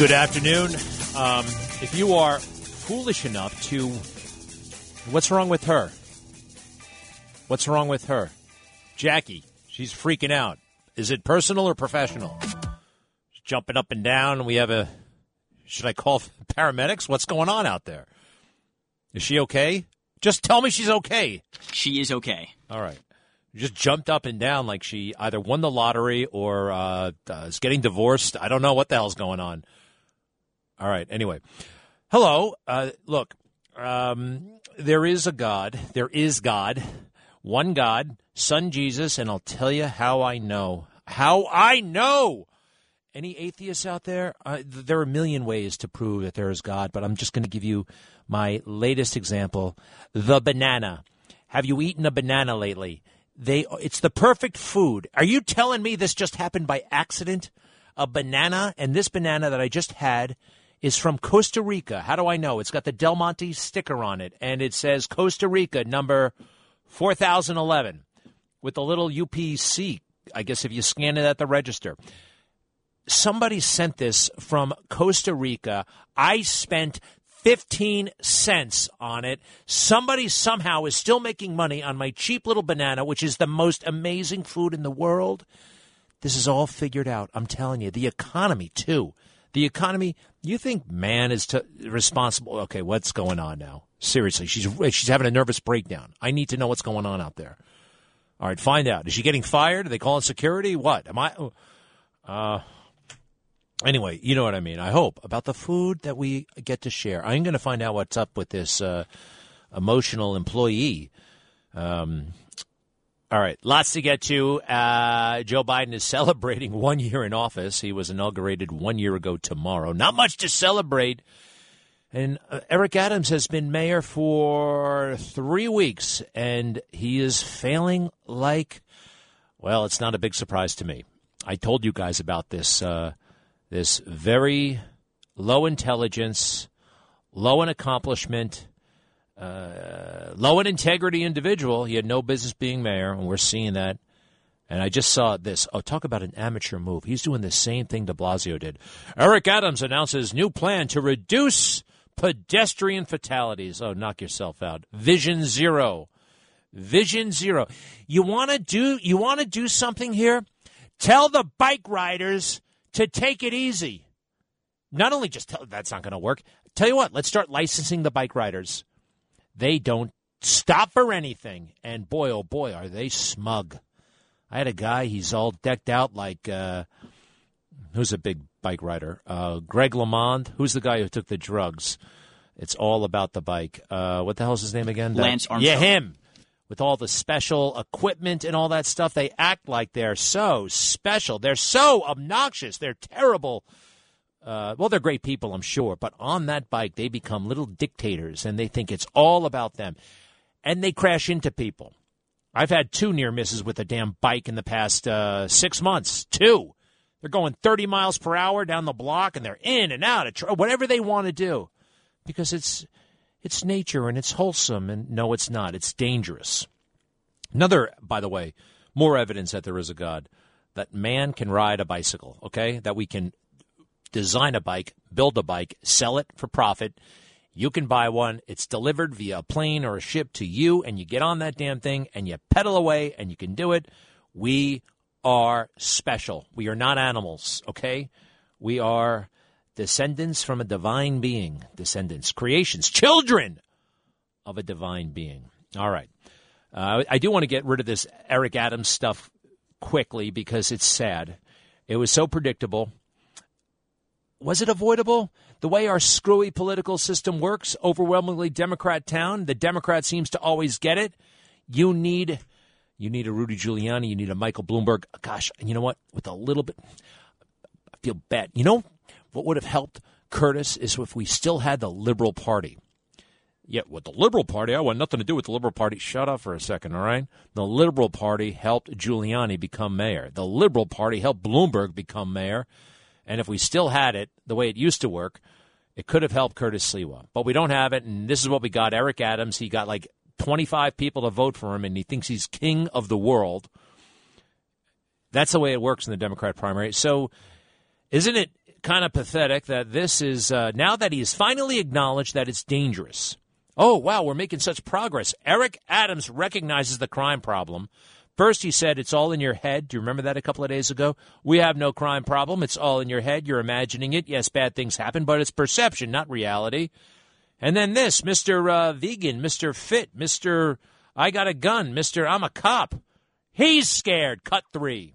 Good afternoon. Um, if you are foolish enough to. What's wrong with her? What's wrong with her? Jackie, she's freaking out. Is it personal or professional? She's jumping up and down. We have a. Should I call paramedics? What's going on out there? Is she okay? Just tell me she's okay. She is okay. All right. Just jumped up and down like she either won the lottery or uh, uh, is getting divorced. I don't know what the hell's going on. All right. Anyway, hello. Uh, look, um, there is a God. There is God. One God, Son Jesus, and I'll tell you how I know. How I know. Any atheists out there? Uh, there are a million ways to prove that there is God, but I'm just going to give you my latest example the banana. Have you eaten a banana lately? They, it's the perfect food. Are you telling me this just happened by accident? A banana, and this banana that I just had is from Costa Rica. How do I know? It's got the Del Monte sticker on it, and it says Costa Rica number 4011 with the little UPC, I guess if you scan it at the register. Somebody sent this from Costa Rica. I spent 15 cents on it. Somebody somehow is still making money on my cheap little banana, which is the most amazing food in the world. This is all figured out. I'm telling you. The economy, too. The economy, you think man is to, responsible? Okay, what's going on now? Seriously, she's she's having a nervous breakdown. I need to know what's going on out there. All right, find out. Is she getting fired? Are they calling security? What? Am I? Uh, anyway, you know what I mean. I hope about the food that we get to share. I'm going to find out what's up with this uh, emotional employee. Um, all right, lots to get to. Uh, Joe Biden is celebrating one year in office. He was inaugurated one year ago tomorrow. Not much to celebrate. And uh, Eric Adams has been mayor for three weeks, and he is failing like, well, it's not a big surprise to me. I told you guys about this uh, this very low intelligence, low in accomplishment, uh, low in integrity individual. He had no business being mayor, and we're seeing that. And I just saw this. Oh, talk about an amateur move. He's doing the same thing de Blasio did. Eric Adams announces new plan to reduce pedestrian fatalities. Oh, knock yourself out. Vision zero. Vision zero. You want to do you want to do something here? Tell the bike riders to take it easy. Not only just tell that's not going to work. Tell you what, let's start licensing the bike riders. They don't stop for anything, and boy, oh boy, are they smug. I had a guy; he's all decked out like uh, who's a big bike rider? Uh, Greg LeMond. Who's the guy who took the drugs? It's all about the bike. Uh, what the hell's his name again? Lance Armstrong. Yeah, him. With all the special equipment and all that stuff, they act like they're so special. They're so obnoxious. They're terrible. Uh, well, they're great people, I'm sure, but on that bike, they become little dictators and they think it's all about them. And they crash into people. I've had two near misses with a damn bike in the past uh, six months. Two. They're going 30 miles per hour down the block and they're in and out, of tr- whatever they want to do, because it's it's nature and it's wholesome. And no, it's not. It's dangerous. Another, by the way, more evidence that there is a God. That man can ride a bicycle. Okay, that we can design a bike, build a bike, sell it for profit. You can buy one. It's delivered via a plane or a ship to you, and you get on that damn thing and you pedal away, and you can do it. We are special. We are not animals, okay? We are descendants from a divine being, descendants, creations, children of a divine being. All right. Uh, I do want to get rid of this Eric Adams stuff quickly because it's sad. It was so predictable. Was it avoidable? The way our screwy political system works, overwhelmingly Democrat town, the Democrat seems to always get it. You need You need a Rudy Giuliani. You need a Michael Bloomberg. Gosh, you know what? With a little bit, I feel bad. You know what would have helped Curtis is if we still had the Liberal Party. Yet with the Liberal Party, I want nothing to do with the Liberal Party. Shut up for a second, all right? The Liberal Party helped Giuliani become mayor. The Liberal Party helped Bloomberg become mayor. And if we still had it the way it used to work, it could have helped Curtis Sliwa. But we don't have it, and this is what we got. Eric Adams, he got like 25 people to vote for him, and he thinks he's king of the world. That's the way it works in the Democrat primary. So, isn't it kind of pathetic that this is uh, now that he has finally acknowledged that it's dangerous? Oh, wow, we're making such progress. Eric Adams recognizes the crime problem. First, he said it's all in your head. Do you remember that a couple of days ago? We have no crime problem. It's all in your head. You're imagining it. Yes, bad things happen, but it's perception, not reality. And then this, Mr. Uh, vegan, Mr. Fit, Mr. I got a gun, Mr. I'm a cop. He's scared. Cut three.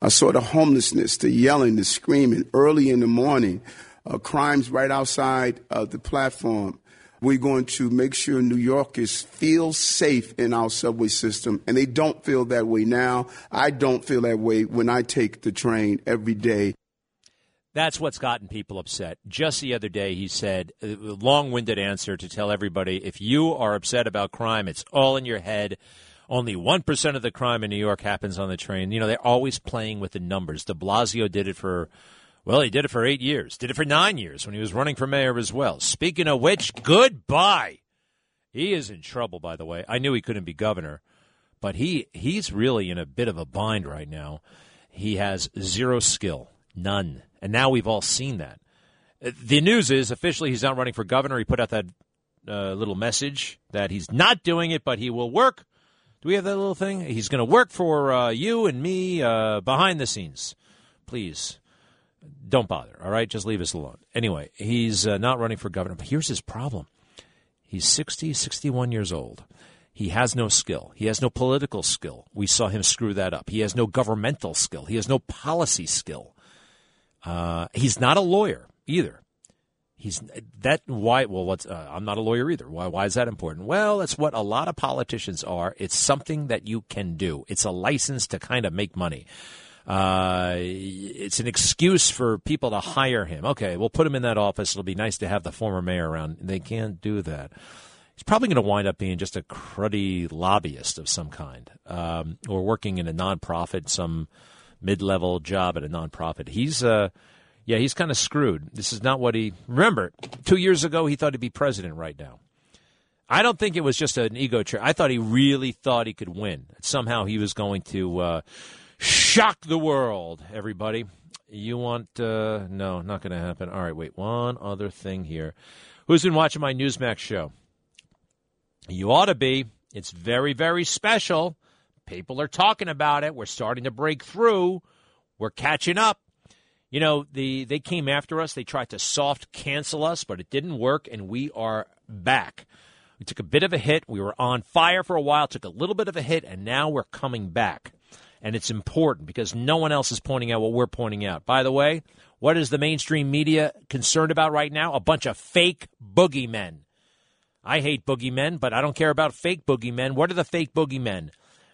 I saw the homelessness, the yelling, the screaming early in the morning, uh, crimes right outside uh, the platform. We're going to make sure New Yorkers feel safe in our subway system, and they don't feel that way now. I don't feel that way when I take the train every day. That's what's gotten people upset. Just the other day, he said, uh, a long winded answer to tell everybody if you are upset about crime, it's all in your head. Only 1% of the crime in New York happens on the train. You know, they're always playing with the numbers. De Blasio did it for well, he did it for eight years, did it for nine years when he was running for mayor as well. Speaking of which, goodbye. He is in trouble, by the way. I knew he couldn't be governor, but he he's really in a bit of a bind right now. He has zero skill, none, and now we've all seen that. The news is officially he's not running for governor. He put out that uh, little message that he's not doing it, but he will work. Do we have that little thing? He's going to work for uh, you and me uh, behind the scenes. Please don't bother. All right, just leave us alone. Anyway, he's uh, not running for governor, but here's his problem. He's 60, 61 years old. He has no skill. He has no political skill. We saw him screw that up. He has no governmental skill. He has no policy skill. Uh, he's not a lawyer either. He's that why? Well, what's uh, I'm not a lawyer either. Why? Why is that important? Well, it's what a lot of politicians are. It's something that you can do. It's a license to kind of make money. Uh, it's an excuse for people to hire him. Okay, we'll put him in that office. It'll be nice to have the former mayor around. They can't do that. He's probably going to wind up being just a cruddy lobbyist of some kind, um, or working in a nonprofit, some mid-level job at a nonprofit. He's uh, yeah, he's kind of screwed. This is not what he. Remember, two years ago he thought he'd be president. Right now, I don't think it was just an ego trip. I thought he really thought he could win. Somehow he was going to. Uh, shock the world, everybody. You want, uh, no, not going to happen. All right, wait, one other thing here. Who's been watching my Newsmax show? You ought to be. It's very, very special. People are talking about it. We're starting to break through. We're catching up. You know, the they came after us. They tried to soft cancel us, but it didn't work, and we are back. We took a bit of a hit. We were on fire for a while, took a little bit of a hit, and now we're coming back and it's important because no one else is pointing out what we're pointing out. By the way, what is the mainstream media concerned about right now? A bunch of fake boogeymen. I hate boogeymen, but I don't care about fake boogeymen. What are the fake boogeymen?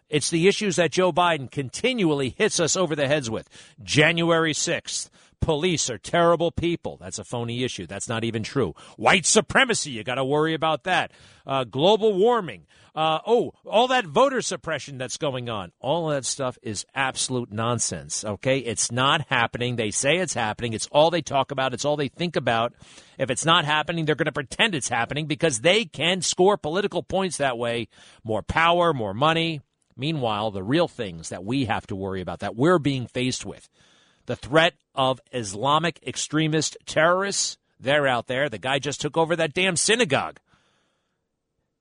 It's the issues that Joe Biden continually hits us over the heads with. January 6th, police are terrible people. That's a phony issue. That's not even true. White supremacy, you got to worry about that. Uh, global warming. Uh, oh, all that voter suppression that's going on. All that stuff is absolute nonsense. Okay, it's not happening. They say it's happening. It's all they talk about. It's all they think about. If it's not happening, they're going to pretend it's happening because they can score political points that way. More power, more money. Meanwhile, the real things that we have to worry about, that we're being faced with, the threat of Islamic extremist terrorists. They're out there. The guy just took over that damn synagogue.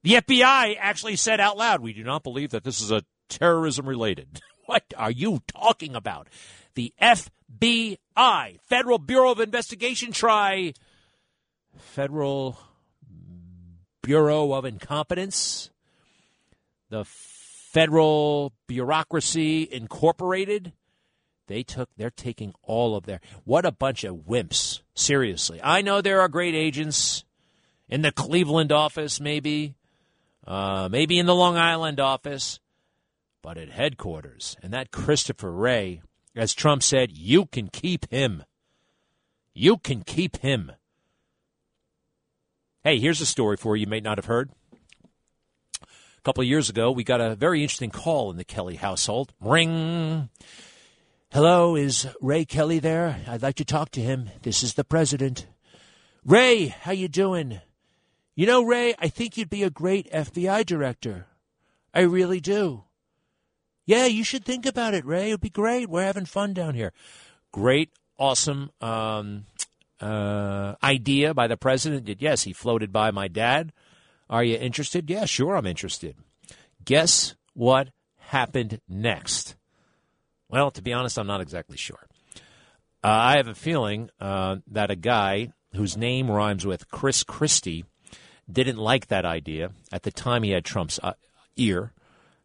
The FBI actually said out loud, We do not believe that this is a terrorism related. what are you talking about? The FBI, Federal Bureau of Investigation, try Federal Bureau of Incompetence, the Federal Bureaucracy Incorporated. They took, they're taking all of their, what a bunch of wimps. Seriously. I know there are great agents in the Cleveland office, maybe, uh, maybe in the Long Island office, but at headquarters. And that Christopher Wray, as Trump said, you can keep him. You can keep him. Hey, here's a story for you you may not have heard. A couple of years ago, we got a very interesting call in the Kelly household. Ring. Hello, is Ray Kelly there? I'd like to talk to him. This is the president. Ray, how you doing? You know, Ray, I think you'd be a great FBI director. I really do. Yeah, you should think about it, Ray. It'd be great. We're having fun down here. Great, awesome um, uh, idea by the president. Yes, he floated by my dad. Are you interested? Yeah, sure, I'm interested. Guess what happened next? Well, to be honest, I'm not exactly sure. Uh, I have a feeling uh, that a guy whose name rhymes with Chris Christie didn't like that idea. At the time, he had Trump's uh, ear.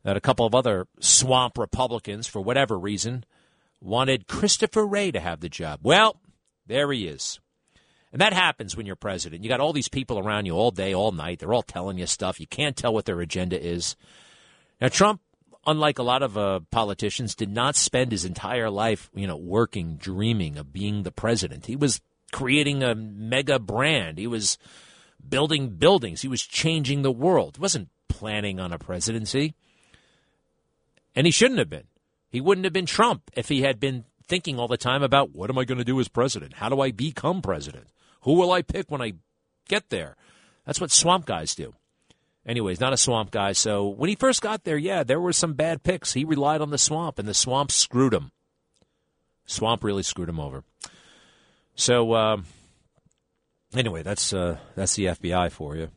That a couple of other swamp Republicans, for whatever reason, wanted Christopher Wray to have the job. Well, there he is. And that happens when you're president. You got all these people around you all day, all night. They're all telling you stuff. You can't tell what their agenda is. Now, Trump, unlike a lot of uh, politicians, did not spend his entire life, you know, working, dreaming of being the president. He was creating a mega brand. He was building buildings. He was changing the world. He wasn't planning on a presidency. And he shouldn't have been. He wouldn't have been Trump if he had been thinking all the time about what am I going to do as president? How do I become president? Who will I pick when I get there? That's what swamp guys do. Anyways, not a swamp guy. So when he first got there, yeah, there were some bad picks. He relied on the swamp, and the swamp screwed him. Swamp really screwed him over. So uh, anyway, that's uh, that's the FBI for you.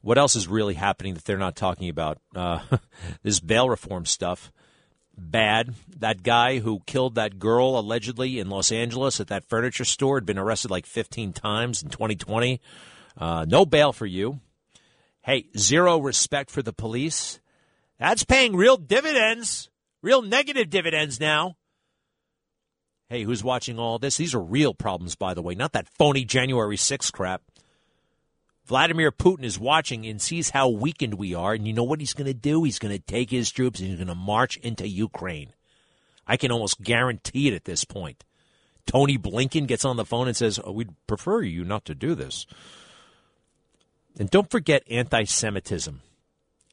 What else is really happening that they're not talking about? Uh, this bail reform stuff bad. That guy who killed that girl allegedly in Los Angeles at that furniture store had been arrested like 15 times in 2020. Uh, no bail for you. Hey, zero respect for the police. That's paying real dividends, real negative dividends now. Hey, who's watching all this? These are real problems, by the way, not that phony January 6th crap. Vladimir Putin is watching and sees how weakened we are, and you know what he's going to do? He's going to take his troops and he's going to march into Ukraine. I can almost guarantee it at this point. Tony Blinken gets on the phone and says, oh, We'd prefer you not to do this. And don't forget anti Semitism.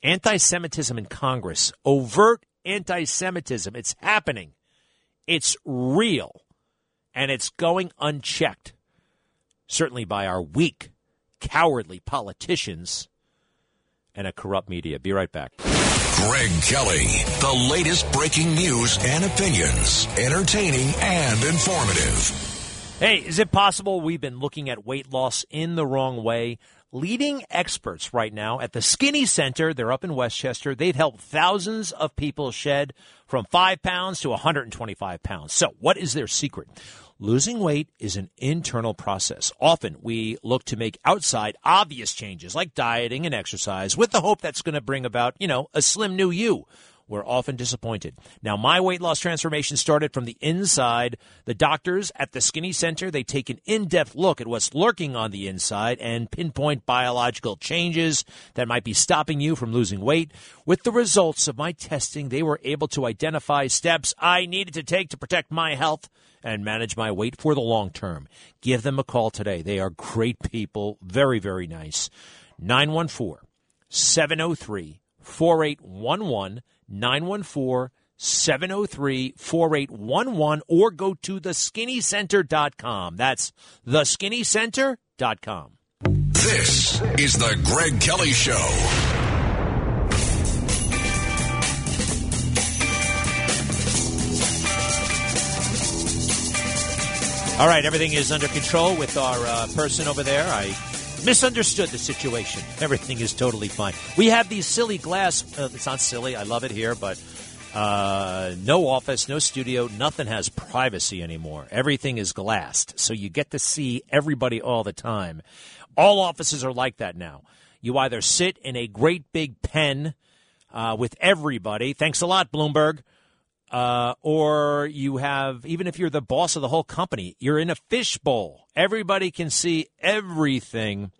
Anti Semitism in Congress, overt anti Semitism. It's happening, it's real, and it's going unchecked, certainly by our weak cowardly politicians and a corrupt media. Be right back. Greg Kelly, the latest breaking news and opinions, entertaining and informative. Hey, is it possible we've been looking at weight loss in the wrong way? Leading experts right now at the Skinny Center, they're up in Westchester. They've helped thousands of people shed from five pounds to 125 pounds. So, what is their secret? Losing weight is an internal process. Often we look to make outside obvious changes like dieting and exercise with the hope that's going to bring about, you know, a slim new you. We're often disappointed. Now, my weight loss transformation started from the inside. The doctors at the Skinny Center, they take an in-depth look at what's lurking on the inside and pinpoint biological changes that might be stopping you from losing weight. With the results of my testing, they were able to identify steps I needed to take to protect my health and manage my weight for the long term. Give them a call today. They are great people, very, very nice. 914 703 4811. 914 703 4811 or go to theskinnycenter.com. That's theskinnycenter.com. This is the Greg Kelly Show. All right, everything is under control with our uh, person over there. I misunderstood the situation. Everything is totally fine. We have these silly glass. Uh, it's not silly. I love it here, but uh, no office, no studio. Nothing has privacy anymore. Everything is glassed, so you get to see everybody all the time. All offices are like that now. You either sit in a great big pen uh, with everybody. Thanks a lot, Bloomberg uh, or you have, even if you're the boss of the whole company, you're in a fishbowl. Everybody can see everything.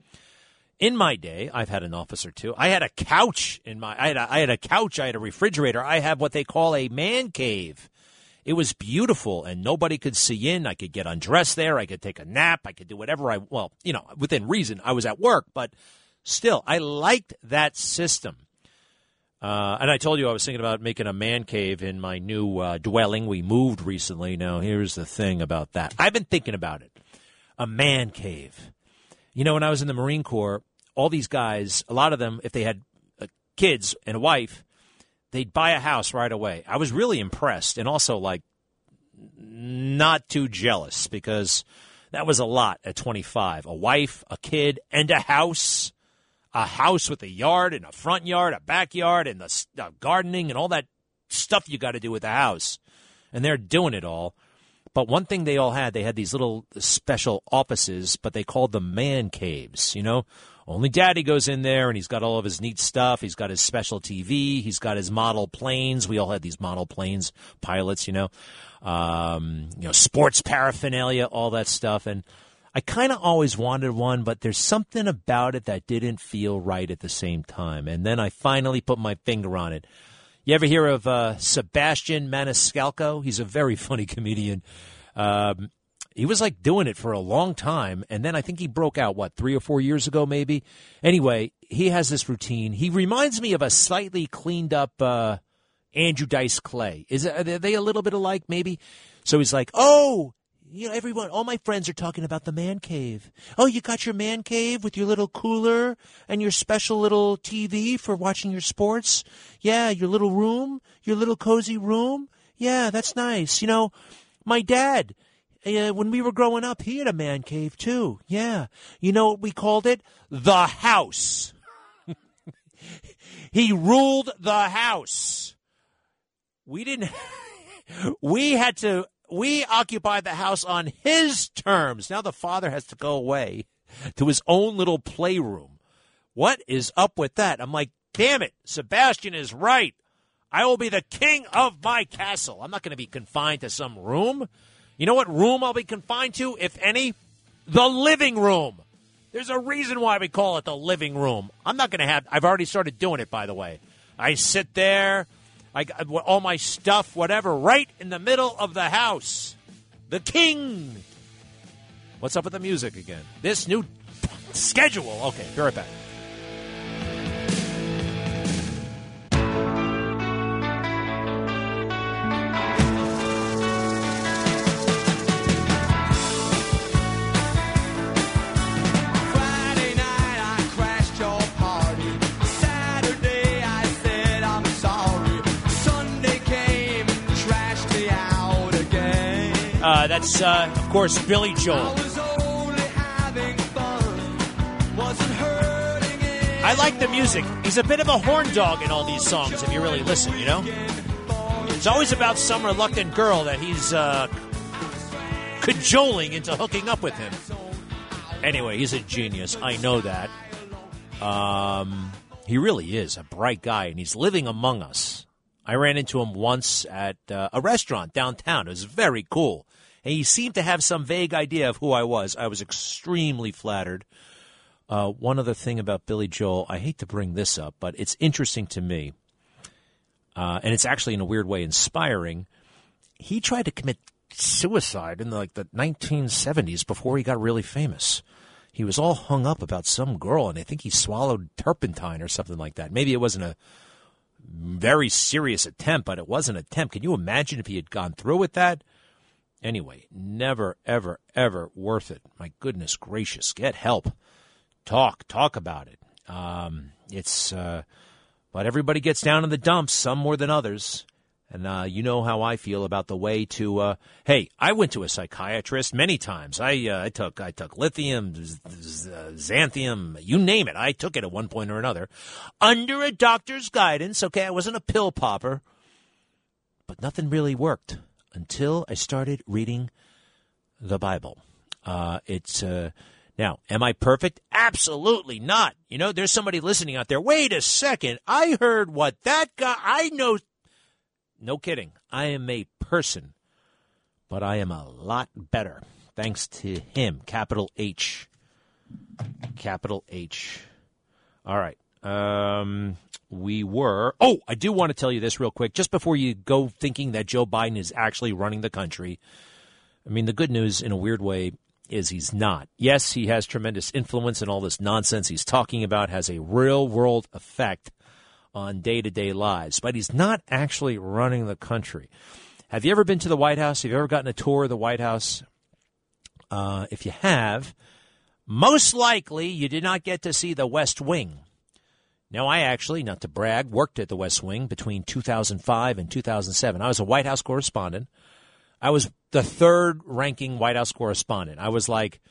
in my day, I've had an office or two. I had a couch in my. I had a, I had a couch. I had a refrigerator. I have what they call a man cave. It was beautiful, and nobody could see in. I could get undressed there. I could take a nap. I could do whatever I. Well, you know, within reason. I was at work, but still, I liked that system. Uh, and I told you I was thinking about making a man cave in my new uh, dwelling. We moved recently. Now, here's the thing about that. I've been thinking about it. A man cave. You know, when I was in the Marine Corps, all these guys, a lot of them, if they had uh, kids and a wife, they'd buy a house right away. I was really impressed and also like not too jealous because that was a lot at 25. A wife, a kid, and a house a house with a yard and a front yard, a backyard, and the uh, gardening and all that stuff you got to do with the house. And they're doing it all. But one thing they all had, they had these little special offices, but they called them man caves. You know, only daddy goes in there and he's got all of his neat stuff. He's got his special TV. He's got his model planes. We all had these model planes, pilots, you know, um, you know, sports paraphernalia, all that stuff. And I kind of always wanted one, but there's something about it that didn't feel right at the same time. And then I finally put my finger on it. You ever hear of uh, Sebastian Maniscalco? He's a very funny comedian. Um, he was like doing it for a long time, and then I think he broke out what three or four years ago, maybe. Anyway, he has this routine. He reminds me of a slightly cleaned up uh, Andrew Dice Clay. Is are they a little bit alike, maybe? So he's like, "Oh, you know, everyone, all my friends are talking about the man cave. Oh, you got your man cave with your little cooler and your special little TV for watching your sports? Yeah, your little room, your little cozy room. Yeah, that's nice. You know, my dad, uh, when we were growing up, he had a man cave too. Yeah. You know what we called it? The house. he ruled the house. We didn't, we had to we occupied the house on his terms. Now the father has to go away to his own little playroom. What is up with that? I'm like, damn it, Sebastian is right. I will be the king of my castle. I'm not going to be confined to some room. You know what room I'll be confined to, if any? The living room. There's a reason why we call it the living room. I'm not going to have, I've already started doing it, by the way. I sit there. I got all my stuff, whatever, right in the middle of the house. The king. What's up with the music again? This new schedule. Okay, be right back. That's, uh, of course, Billy Joel. I like the music. He's a bit of a horn dog in all these songs, if you really listen, you know? It's always about some reluctant girl that he's uh, cajoling into hooking up with him. Anyway, he's a genius. I know that. Um, he really is a bright guy, and he's living among us. I ran into him once at uh, a restaurant downtown. It was very cool and he seemed to have some vague idea of who I was. I was extremely flattered. Uh, one other thing about Billy Joel, I hate to bring this up, but it's interesting to me, uh, and it's actually in a weird way inspiring. He tried to commit suicide in the, like the 1970s before he got really famous. He was all hung up about some girl, and I think he swallowed turpentine or something like that. Maybe it wasn't a very serious attempt, but it was an attempt. Can you imagine if he had gone through with that? Anyway, never, ever, ever worth it. My goodness gracious, get help. Talk, talk about it. Um, it's, uh, but everybody gets down in the dumps, some more than others. And uh, you know how I feel about the way to. Uh, hey, I went to a psychiatrist many times. I uh, I took I took lithium, xanthium, you name it. I took it at one point or another, under a doctor's guidance. Okay, I wasn't a pill popper, but nothing really worked until I started reading the Bible. Uh, it's uh, now, am I perfect? Absolutely not. You know, there's somebody listening out there. Wait a second. I heard what that guy. I know. No kidding. I am a person, but I am a lot better thanks to him. Capital H. Capital H. All right. Um, we were. Oh, I do want to tell you this real quick, just before you go thinking that Joe Biden is actually running the country. I mean, the good news, in a weird way, is he's not. Yes, he has tremendous influence, and all this nonsense he's talking about has a real world effect on day to day lives, but he's not actually running the country. Have you ever been to the White House? Have you ever gotten a tour of the White House? Uh, if you have, most likely you did not get to see the West Wing. Now, I actually, not to brag, worked at the West Wing between 2005 and 2007. I was a White House correspondent. I was the third ranking White House correspondent. I was like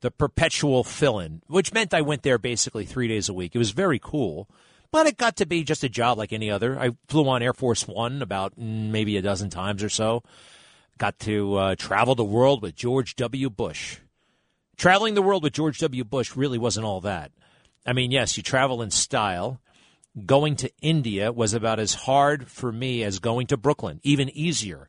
the perpetual fill in, which meant I went there basically three days a week. It was very cool, but it got to be just a job like any other. I flew on Air Force One about mm, maybe a dozen times or so. Got to uh, travel the world with George W. Bush. Traveling the world with George W. Bush really wasn't all that. I mean, yes, you travel in style. Going to India was about as hard for me as going to Brooklyn, even easier.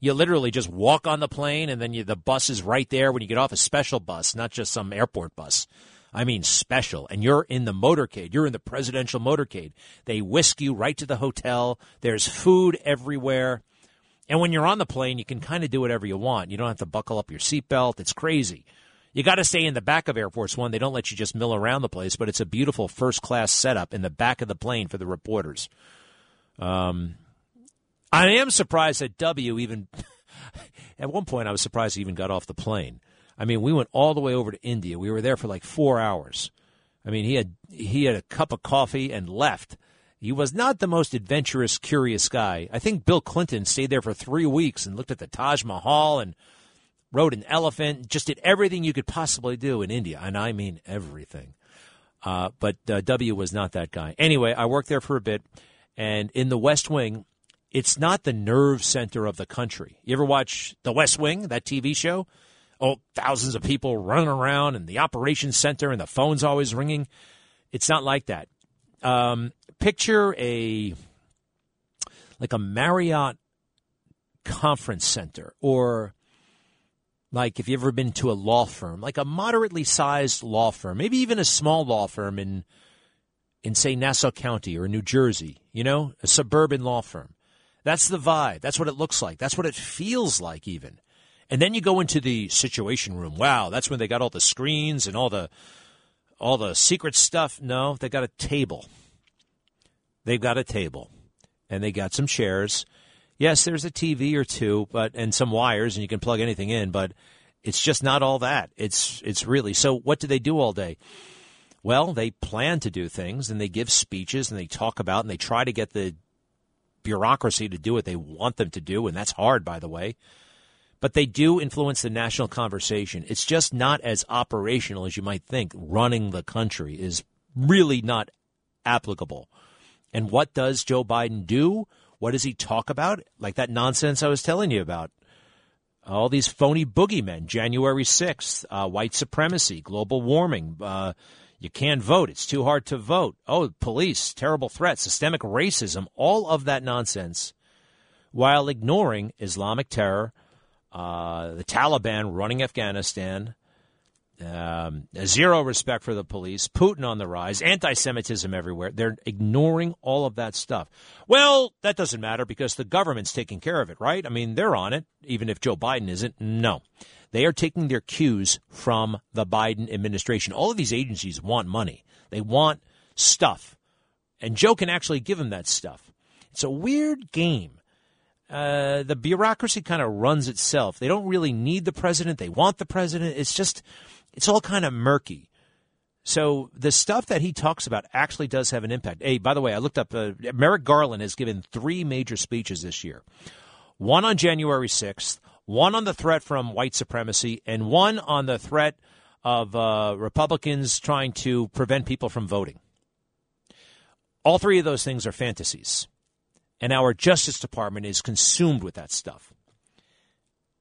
You literally just walk on the plane, and then you, the bus is right there when you get off a special bus, not just some airport bus. I mean, special. And you're in the motorcade. You're in the presidential motorcade. They whisk you right to the hotel. There's food everywhere. And when you're on the plane, you can kind of do whatever you want. You don't have to buckle up your seatbelt. It's crazy. You got to stay in the back of Air Force One. They don't let you just mill around the place, but it's a beautiful first class setup in the back of the plane for the reporters. Um, I am surprised that W even. at one point, I was surprised he even got off the plane. I mean, we went all the way over to India. We were there for like four hours. I mean, he had he had a cup of coffee and left. He was not the most adventurous, curious guy. I think Bill Clinton stayed there for three weeks and looked at the Taj Mahal and rode an elephant, just did everything you could possibly do in India, and I mean everything. Uh, but uh, W was not that guy. Anyway, I worked there for a bit, and in the West Wing, it's not the nerve center of the country. You ever watch The West Wing, that TV show? Oh, thousands of people running around and the operations center and the phone's always ringing. It's not like that. Um, picture a like a Marriott conference center or like if you've ever been to a law firm, like a moderately sized law firm, maybe even a small law firm in in say Nassau County or New Jersey, you know, a suburban law firm. That's the vibe. That's what it looks like. That's what it feels like even. And then you go into the situation room. Wow, that's when they got all the screens and all the all the secret stuff. No, they got a table. They've got a table. And they got some chairs yes, there's a TV or two, but and some wires, and you can plug anything in, but it's just not all that. It's it's really so. What do they do all day? Well, they plan to do things, and they give speeches, and they talk about, and they try to get the bureaucracy to do what they want them to do, and that's hard, by the way. But they do influence the national conversation. It's just not as operational as you might think. Running the country is really not applicable. And what does Joe Biden do? What does he talk about? Like that nonsense I was telling you about. All these phony boogeymen, January 6th, uh, white supremacy, global warming, uh, you can't vote, it's too hard to vote. Oh, police, terrible threats, systemic racism, all of that nonsense, while ignoring Islamic terror, uh, the Taliban running Afghanistan, um, zero respect for the police, Putin on the rise, anti Semitism everywhere. They're ignoring all of that stuff. Well, that doesn't matter because the government's taking care of it, right? I mean, they're on it, even if Joe Biden isn't. No. They are taking their cues from the Biden administration. All of these agencies want money, they want stuff. And Joe can actually give them that stuff. It's a weird game. Uh, the bureaucracy kind of runs itself. They don't really need the president. They want the president. It's just it's all kind of murky. So the stuff that he talks about actually does have an impact. Hey, by the way, I looked up. Uh, Merrick Garland has given three major speeches this year. One on January sixth, one on the threat from white supremacy, and one on the threat of uh, Republicans trying to prevent people from voting. All three of those things are fantasies, and our Justice Department is consumed with that stuff.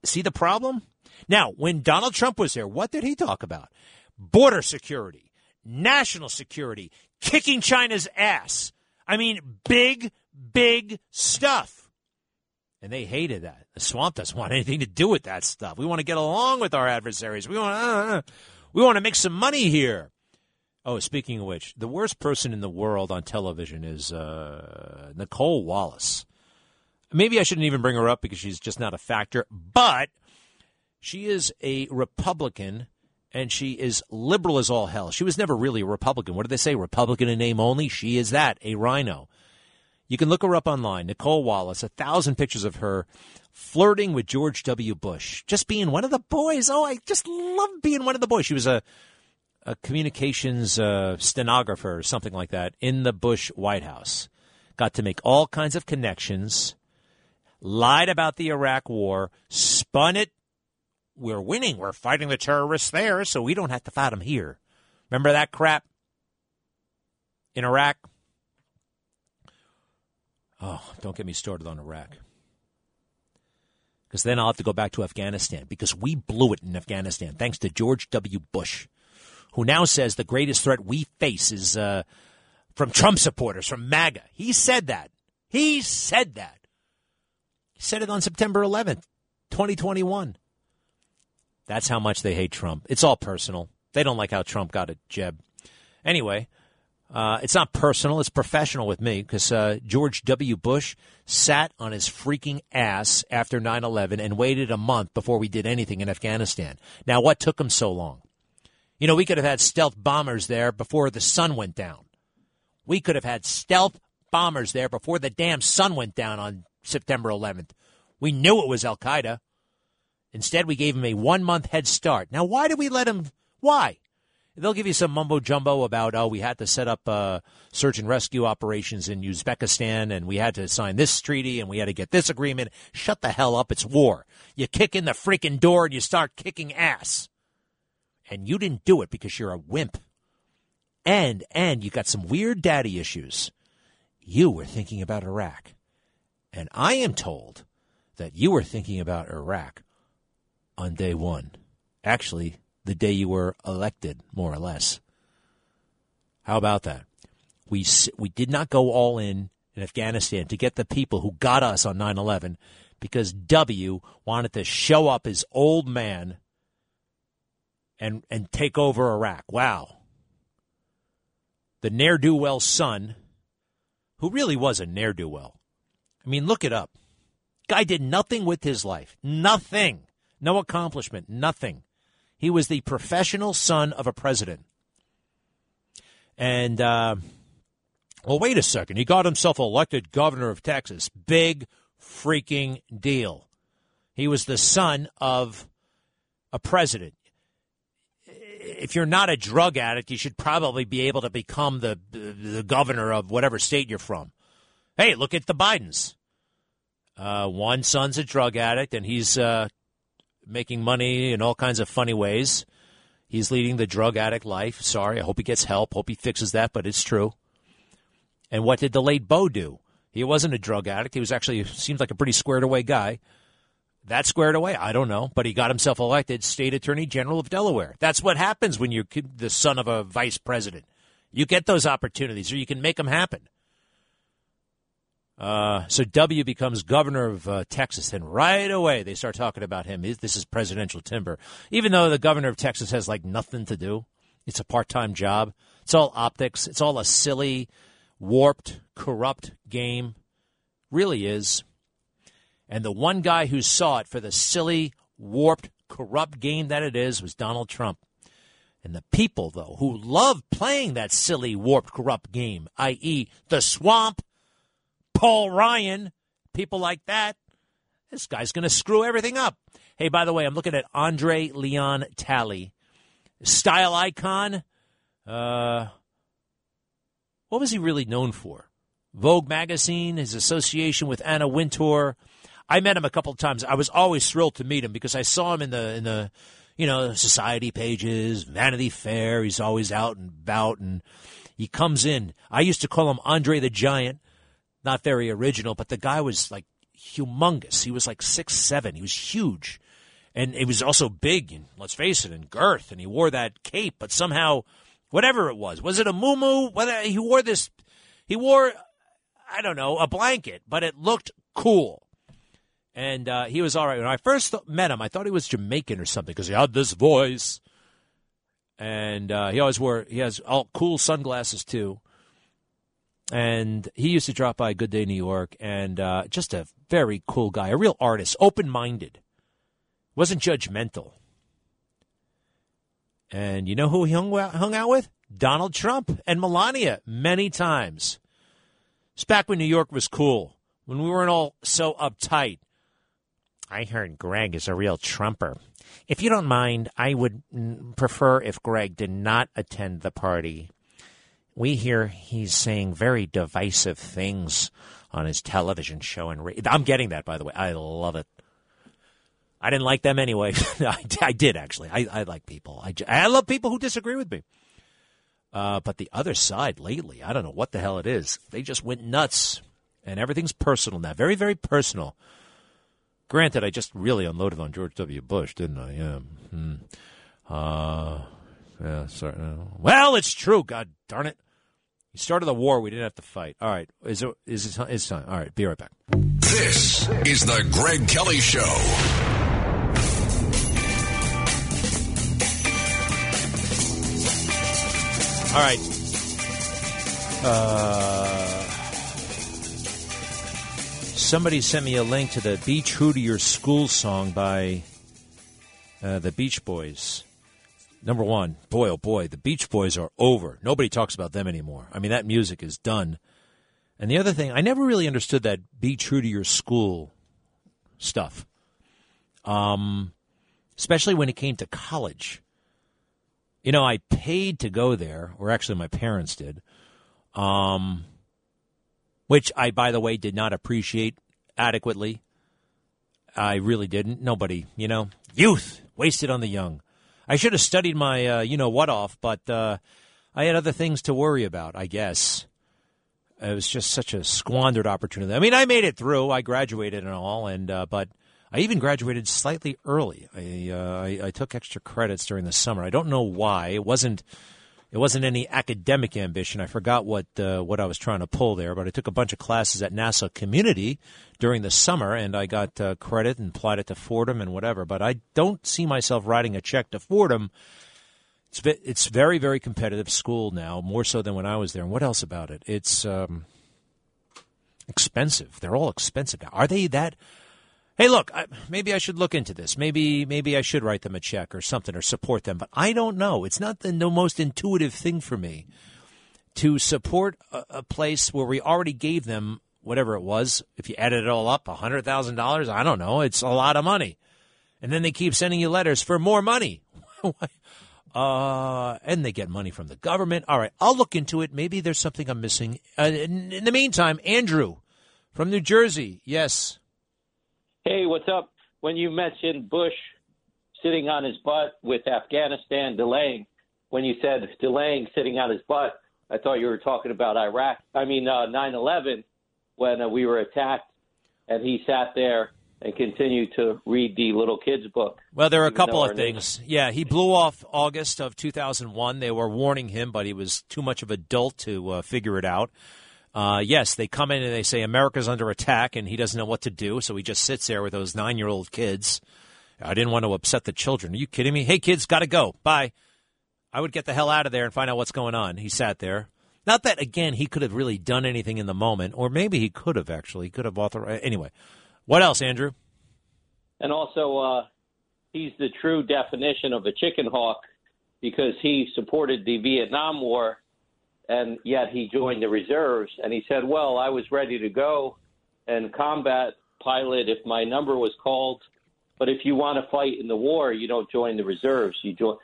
See the problem? Now, when Donald Trump was there, what did he talk about? Border security, national security, kicking China's ass. I mean, big, big stuff. And they hated that. The swamp doesn't want anything to do with that stuff. We want to get along with our adversaries. We want, uh, uh we want to make some money here. Oh, speaking of which, the worst person in the world on television is uh, Nicolle Wallace. Maybe I shouldn't even bring her up because she's just not a factor, but she is a Republican and she is liberal as all hell. She was never really a Republican. What do they say? Republican in name only? She is that, a rhino. You can look her up online, Nicolle Wallace, a thousand pictures of her flirting with George W. Bush, just being one of the boys. Oh, I just love being one of the boys. She was a, a communications uh, stenographer or something like that in the Bush White House. Got to make all kinds of connections, lied about the Iraq War, spun it. We're winning. We're fighting the terrorists there, so we don't have to fight them here. Remember that crap in Iraq? Oh, don't get me started on Iraq because then I'll have to go back to Afghanistan because we blew it in Afghanistan thanks to George W. Bush, who now says the greatest threat we face is uh, from Trump supporters, from MAGA. He said that. He said that. He said it on September 11th, 2021. That's how much they hate Trump. It's all personal. They don't like how Trump got a Jeb. Anyway, uh, it's not personal, it's professional with me because uh, George W. Bush sat on his freaking ass after 9 11 and waited a month before we did anything in Afghanistan. Now, what took him so long? You know, we could have had stealth bombers there before the sun went down. We could have had stealth bombers there before the damn sun went down on September 11th. We knew it was Al Qaeda. Instead, we gave him a one month head start. Now, why did we let him? Why? They'll give you some mumbo jumbo about, oh, we had to set up uh, search and rescue operations in Uzbekistan and we had to sign this treaty and we had to get this agreement. Shut the hell up. It's war. You kick in the freaking door and you start kicking ass. And you didn't do it because you're a wimp. And, and you got some weird daddy issues. You were thinking about Iraq. And I am told that you were thinking about Iraq on day one. Actually, the day you were elected, more or less. How about that? We, we did not go all in in Afghanistan to get the people who got us on 9 11 because W wanted to show up his old man and, and take over Iraq. Wow. The ne'er do well son, who really was a ne'er do well. I mean, look it up. Guy did nothing with his life. Nothing. No accomplishment. Nothing. He was the professional son of a president. And, uh, well, wait a second. He got himself elected governor of Texas. Big freaking deal. He was the son of a president. If you're not a drug addict, you should probably be able to become the, the, governor of whatever state you're from. Hey, look at the Bidens. Uh, one son's a drug addict, and he's uh, making money in all kinds of funny ways. He's leading the drug addict life. Sorry, I hope he gets help. Hope he fixes that, but it's true. And what did the late Beau do? He wasn't a drug addict. He was actually seems like a pretty squared away guy. That squared away, I don't know, but he got himself elected state attorney general of Delaware. That's what happens when you're the son of a vice president. You get those opportunities, or you can make them happen. Uh, so W becomes governor of uh, Texas, and right away they start talking about him. This is presidential timber, even though the governor of Texas has like nothing to do. It's a part-time job. It's all optics. It's all a silly, warped, corrupt game. Really is. And the one guy who saw it for the silly, warped, corrupt game that it is was Donald Trump. And the people, though, who love playing that silly, warped, corrupt game, i.e., the swamp Paul Ryan, people like that. This guy's going to screw everything up. Hey, by the way, I'm looking at Andre Leon Talley, style icon. Uh, what was he really known for? Vogue magazine, his association with Anna Wintour. I met him a couple of times. I was always thrilled to meet him because I saw him in the in the you know society pages, Vanity Fair. He's always out and about, and he comes in. I used to call him Andre the Giant not very original, but the guy was like humongous. He was like six seven. He was huge, and he was also big. And let's face it, in girth. And he wore that cape, but somehow, whatever it was, was it a muumuu? Whether he wore this, he wore, I don't know, a blanket, but it looked cool. And uh, he was all right. When I first met him, I thought he was Jamaican or something because he had this voice. and uh, he always wore he has all cool sunglasses too. And he used to drop by Good Day New York, and uh, just a very cool guy, a real artist, open minded, wasn't judgmental. And you know who he hung, hung out with? Donald Trump and Melania many times. It's back when New York was cool, when we weren't all so uptight. I heard Greg is a real Trumper. If you don't mind, I would prefer if Greg did not attend the party. We hear he's saying very divisive things on his television show and I'm getting that by the way. I love it. I didn't like them anyway. I, I, did actually. I, I like people. I, I love people who disagree with me. Uh, but the other side lately, I don't know what the hell it is. They just went nuts, and everything's personal now. Very, very personal. Granted, I just really unloaded on George W. Bush, didn't I? Yeah. Hmm. Uh, yeah. Sorry. Well, it's true. God darn it. He started the war. We didn't have to fight. All right. Is it? Is it? It's time. All right. Be right back. This is the Greg Kelly Show. All right. Uh, somebody sent me a link to the "Be True to Your School" song by uh, the Beach Boys. Number one, boy, oh boy, the Beach Boys are over. Nobody talks about them anymore. I mean, that music is done. And the other thing, I never really understood that "Be True to Your School" stuff. Um, especially when it came to college. You know, I paid to go there, or actually, my parents did, um, which I, by the way, did not appreciate adequately. I really didn't. Nobody, you know, youth wasted on the young. I should have studied my, uh, you know, what off, but uh, I had other things to worry about. I guess it was just such a squandered opportunity. I mean, I made it through. I graduated and all, and uh, but I even graduated slightly early. I, uh, I, I took extra credits during the summer. I don't know why. It wasn't it wasn't any academic ambition. I forgot what uh, what I was trying to pull there, but I took a bunch of classes at Nassau Community during the summer, and I got uh, credit and applied it to Fordham and whatever. But I don't see myself writing a check to Fordham. It's it's very very competitive school now, more so than when I was there. And what else about it? It's um, expensive. They're all expensive now. Are they that? Hey, look, I, maybe I should look into this. Maybe maybe I should write them a check or something or support them. But I don't know. It's not the, the most intuitive thing for me to support a, a, place where we already gave them whatever it was. If you added it all up, hundred thousand dollars. I don't know. It's a lot of money, and then they keep sending you letters for more money. uh, and they get money from the government. All right, I'll look into it. Maybe there's something I'm missing. Uh, in, in the meantime, Andrew from New Jersey. Yes. Hey, what's up? When you mentioned Bush sitting on his butt with Afghanistan delaying, when you said delaying sitting on his butt, I thought you were talking about Iraq. I mean, uh, 9/11 when uh, we were attacked, and he sat there and continued to read the little kids book. Well, there are a couple of things. Name. Yeah, he blew off August of 2001. They were warning him, but he was too much of a dolt to uh, figure it out. Uh, yes, they come in and they say America's under attack, and he doesn't know what to do, so he just sits there with those nine-year-old kids. I didn't want to upset the children. Are you kidding me? Hey, kids, got to go. Bye. I would get the hell out of there and find out what's going on. He sat there. Not that again he could have really done anything in the moment, or maybe he could have actually. He could have authorized. Anyway, what else, Andrew? And also, uh, he's the true definition of a chicken hawk because he supported the Vietnam War and yet he joined the reserves. And he said, "Well, I was ready to go and combat pilot if my number was called, but if you want to fight in the war, you don't join the reserves. You join."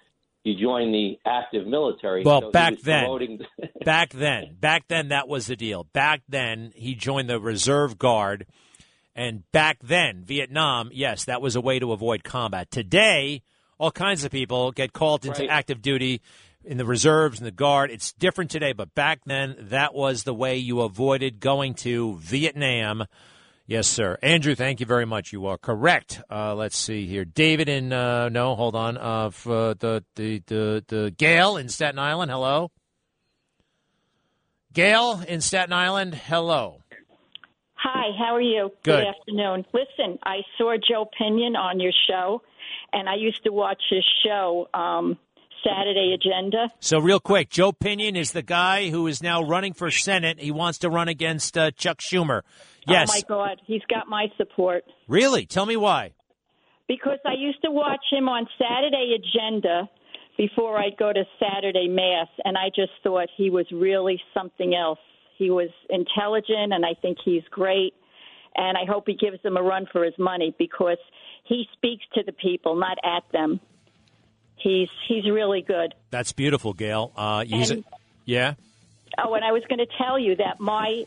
You join the active military. Well, so back then, promoting... back then, back then, that was the deal. Back then, he joined the reserve guard, and back then, Vietnam, yes, that was a way to avoid combat. Today, all kinds of people get called into right. active duty in the reserves and the guard. It's different today, but back then that was the way you avoided going to Vietnam. Yes, sir. Andrew, thank you very much. You are correct. Uh, let's see here. David in uh, no, hold on. Uh, for the the the the Gail in Staten Island. Hello. Gail in Staten Island. Hello. Hi. How are you? Good. Good afternoon. Listen, I saw Joe Pinion on your show, and I used to watch his show. Um, Saturday agenda. So, real quick, Joe Pinion is the guy who is now running for Senate. He wants to run against uh, Chuck Schumer. Yes. Oh my God, he's got my support. Really? Tell me why. Because I used to watch him on Saturday agenda before I'd go to Saturday mass, and I just thought he was really something else. He was intelligent, and I think he's great. And I hope he gives them a run for his money because he speaks to the people, not at them. He's he's really good. That's beautiful, Gail. Uh, he's And- a- yeah. Oh, and I was going to tell you that my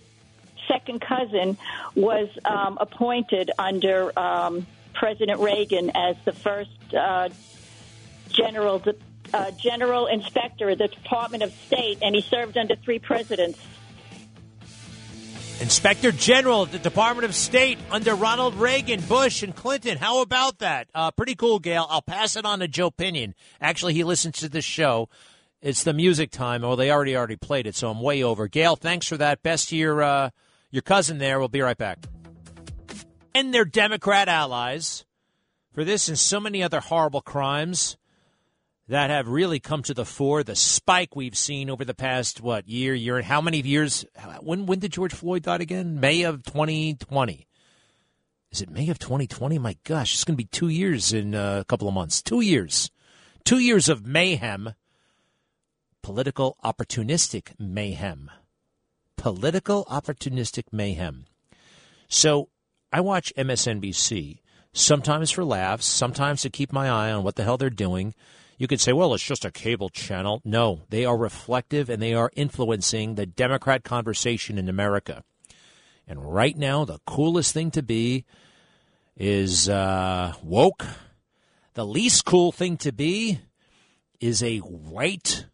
second cousin was um, appointed under um, President Reagan as the first uh, general uh, general inspector of the Department of State, and he served under three presidents. Inspector General at the Department of State under Ronald Reagan, Bush, and Clinton. How about that? Uh, pretty cool, Gail. I'll pass it on to Joe Pinion. Actually, he listens to this show. It's the music time. Well, they already already played it, so I'm way over. Gail, thanks for that. Best to your uh, your cousin there. We'll be right back. And their Democrat allies for this and so many other horrible crimes that have really come to the fore. The spike we've seen over the past what year, year, and how many years? When when did George Floyd die again? May of 2020. Is it May of 2020? My gosh, it's going to be two years in uh, a couple of months. Two years, two years of mayhem, political opportunistic mayhem, political opportunistic mayhem. So I watch MSNBC sometimes for laughs, sometimes to keep my eye on what the hell they're doing. You could say, well, it's just a cable channel. No, they are reflective and they are influencing the Democrat conversation in America. And right now, the coolest thing to be is uh, woke. The least cool thing to be is a white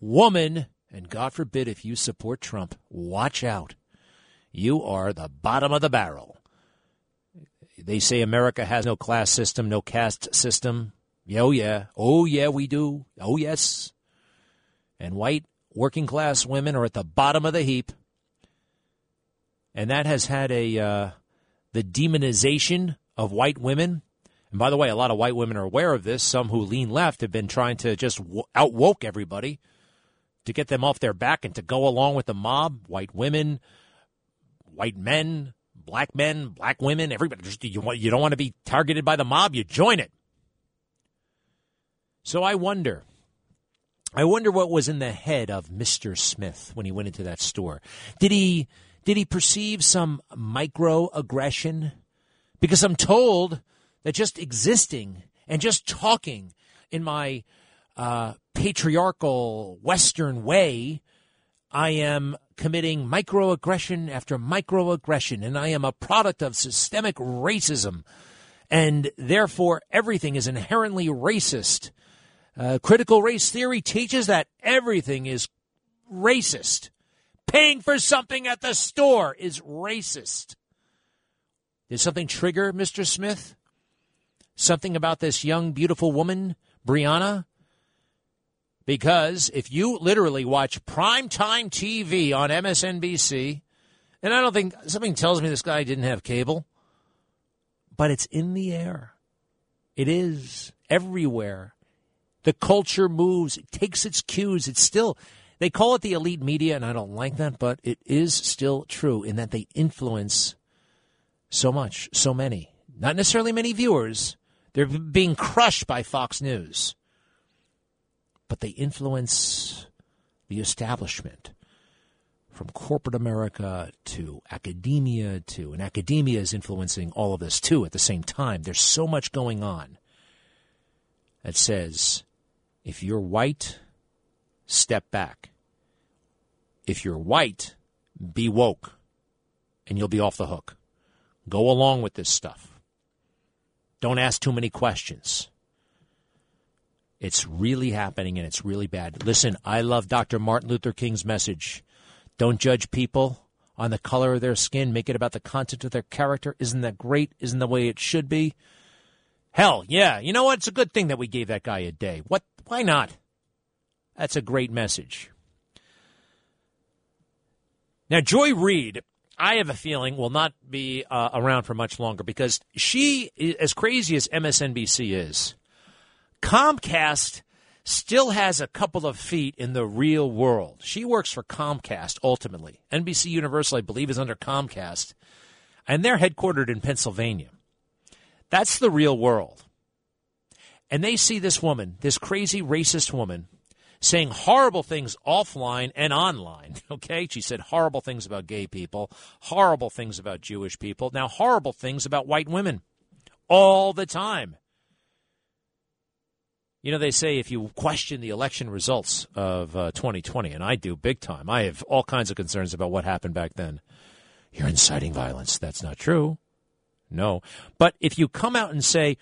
woman. And God forbid if you support Trump, watch out. You are the bottom of the barrel. They say America has no class system, no caste system. Oh, yeah. Oh, yeah, we do. Oh, yes. And white working class women are at the bottom of the heap. And that has had a uh, the demonization of white women. And by the way, a lot of white women are aware of this. Some who lean left have been trying to just w- outwoke everybody to get them off their back and to go along with the mob. White women, white men, black men, black women, everybody. Just, you, want, you don't want to be targeted by the mob, you join it. So I wonder. I wonder what was in the head of Mr. Smith when he went into that store. Did he did he perceive some microaggression? Because I'm told that just existing and just talking in my uh, patriarchal Western way, I am committing microaggression after microaggression, and I am a product of systemic racism, and therefore everything is inherently racist. Uh, critical race theory teaches that everything is racist. Paying for something at the store is racist. Did something trigger Mr. Smith? Something about this young, beautiful woman, Brianna? Because if you literally watch primetime TV on MSNBC, and I don't think something tells me this guy didn't have cable, but it's in the air. It is everywhere. The culture moves, it takes its cues. It's still, they call it the elite media, and I don't like that, but it is still true in that they influence so much, so many. Not necessarily many viewers. They're being crushed by Fox News. But they influence the establishment from corporate America to academia to, and academia is influencing all of this too at the same time. There's so much going on that says if you're white, step back. If you're white, be woke, and you'll be off the hook. Go along with this stuff. Don't ask too many questions. It's really happening and it's really bad. Listen, I love Dr. Martin Luther King's message. Don't judge people on the color of their skin, make it about the content of their character. Isn't that great? Isn't the way it should be? Hell, yeah. You know what? It's a good thing that we gave that guy a day. What why not? That's a great message. Now, Joy Reid, I have a feeling, will not be uh, around for much longer because she, as crazy as MSNBC is, Comcast still has a couple of feet in the real world. She works for Comcast ultimately. NBC Universal, I believe, is under Comcast, and they're headquartered in Pennsylvania. That's the real world. And they see this woman, this crazy racist woman, saying horrible things offline and online. Okay? She said horrible things about gay people, horrible things about Jewish people, now horrible things about white women all the time. You know, they say if you question the election results of uh, 2020, and I do big time, I have all kinds of concerns about what happened back then. You're inciting violence. That's not true. No. But if you come out and say,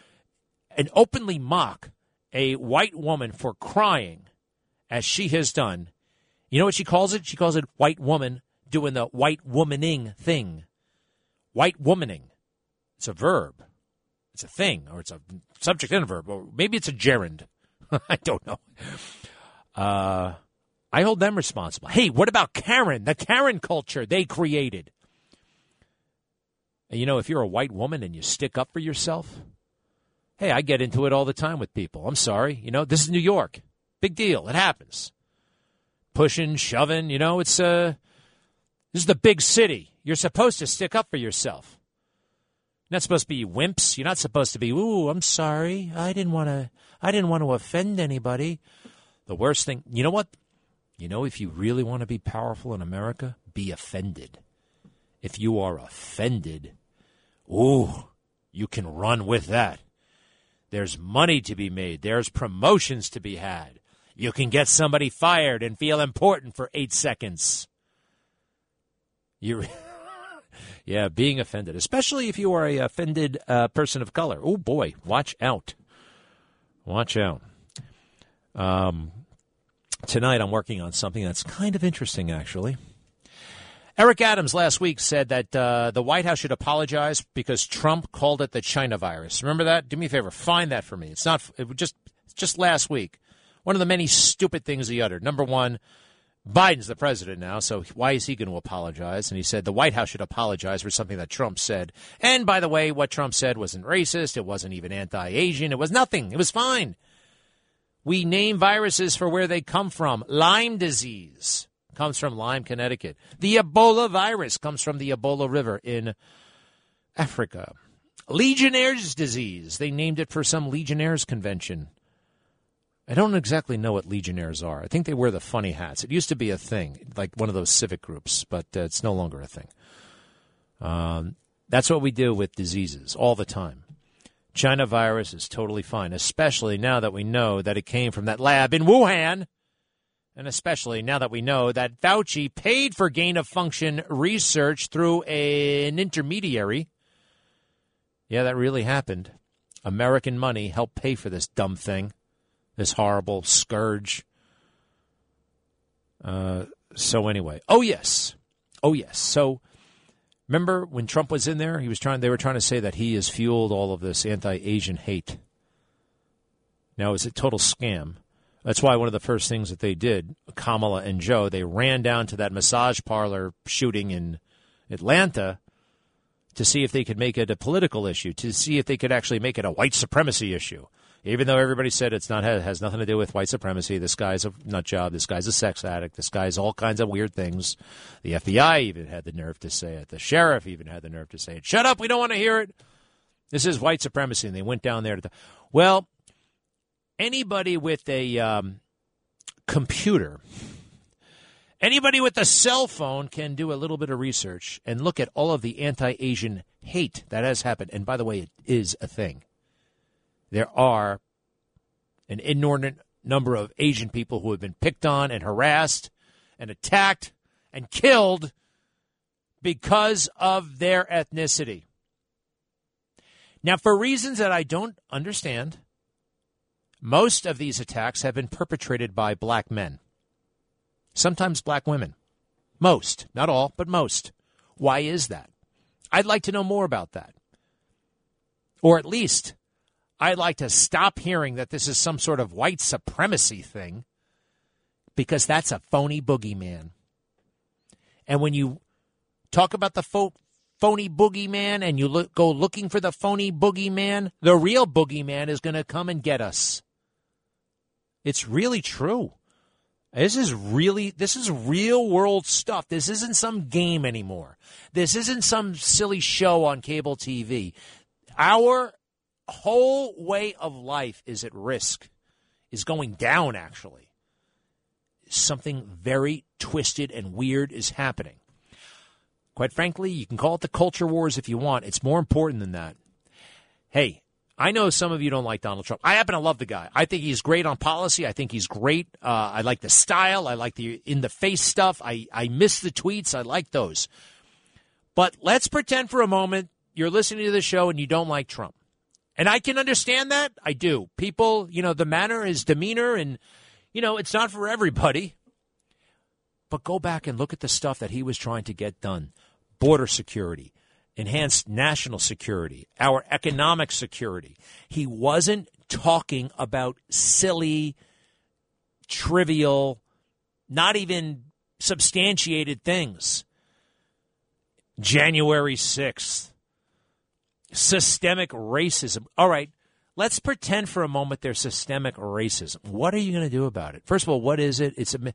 and openly mock a white woman for crying, as she has done, you know what she calls it? She calls it white woman doing the white womaning thing. White womaning. It's a verb. It's a thing, or it's a subject and a verb, or maybe it's a gerund. I don't know. Uh, I hold them responsible. Hey, what about Karen? The Karen culture they created. And you know, if you're a white woman and you stick up for yourself, hey, I get into it all the time with people. I'm sorry. You know, this is New York. Big deal. It happens. Pushing, shoving, you know, it's uh this is the big city. You're supposed to stick up for yourself. You're not supposed to be wimps. You're not supposed to be, ooh, I'm sorry. I didn't want to I didn't want to offend anybody. The worst thing, you know what? You know, if you really want to be powerful in America, be offended. If you are offended, ooh, you can run with that. There's money to be made. There's promotions to be had. You can get somebody fired and feel important for eight seconds. You, yeah, being offended, especially if you are a offended uh, person of color. Oh boy, watch out! Watch out. Um, tonight I'm working on something that's kind of interesting, actually. Eric Adams last week said that uh, the White House should apologize because Trump called it the China virus. Remember that? Do me a favor, find that for me. It's not it just just last week. One of the many stupid things he uttered. Number one, Biden's the president now, so why is he going to apologize? And he said the White House should apologize for something that Trump said. And by the way, what Trump said wasn't racist. It wasn't even anti-Asian. It was nothing. It was fine. We name viruses for where they come from. Lyme disease comes from Lyme, Connecticut. The Ebola virus comes from the Ebola River in Africa. Legionnaire's disease. They named it for some Legionnaires convention I don't exactly know what Legionnaires are. I think they wear the funny hats. It used to be a thing, like one of those civic groups, but uh, it's no longer a thing. Um, that's what we do with diseases all the time. China virus is totally fine, especially now that we know that it came from that lab in Wuhan, and especially now that we know that Fauci paid for gain of function research through a, an intermediary. Yeah, that really happened. American money helped pay for this dumb thing this horrible scourge. Uh, so anyway, oh yes, oh yes. So remember when Trump was in there, he was trying. They were trying to say that he has fueled all of this anti-Asian hate. Now it's a total scam. That's why one of the first things that they did, Kamala and Joe, they ran down to that massage parlor shooting in Atlanta to see if they could make it a political issue, to see if they could actually make it a white supremacy issue even though everybody said it's not has nothing to do with white supremacy. This guy's a nut job. This guy's a sex addict. This guy's all kinds of weird things. The FBI even had the nerve to say it. The sheriff even had the nerve to say it. Shut up. We don't want to hear it. This is white supremacy. And they went down there to. The, well, anybody with a um, computer. Anybody with a cell phone can do a little bit of research and look at all of the anti Asian hate that has happened. And by the way, it is a thing there are an inordinate number of Asian people who have been picked on and harassed and attacked and killed because of their ethnicity. Now, for reasons that I don't understand, most of these attacks have been perpetrated by black men, sometimes black women. Most, not all, but most. Why is that? I'd like to know more about that. Or at least I'd like to stop hearing that this is some sort of white supremacy thing because that's a phony boogeyman. And when you talk about the fo- phony boogeyman and you go looking for the phony boogeyman, the real boogeyman is going to come and get us. It's really true. This is really this is real world stuff. This isn't some game anymore. This isn't some silly show on cable TV. Our whole way of life is at risk. Is going down actually. Something very twisted and weird is happening. Quite frankly, you can call it the culture wars if you want. It's more important than that. Hey, I know some of you don't like Donald Trump. I happen to love the guy. I think he's great on policy. I think he's great. Uh, I like the style. I like the in the face stuff. I, I miss the tweets. I like those. But let's pretend for a moment you're listening to the show and you don't like Trump. And I can understand that. I do. People, you know, the manner, his demeanor, and, you know, it's not for everybody. But go back and look at the stuff that he was trying to get done border security, enhanced national security, our economic security. He wasn't talking about silly, trivial, not even substantiated things. January 6th, systemic racism. All right, let's pretend for a moment there's systemic racism. What are you going to do about it? First of all, what is it? It's a.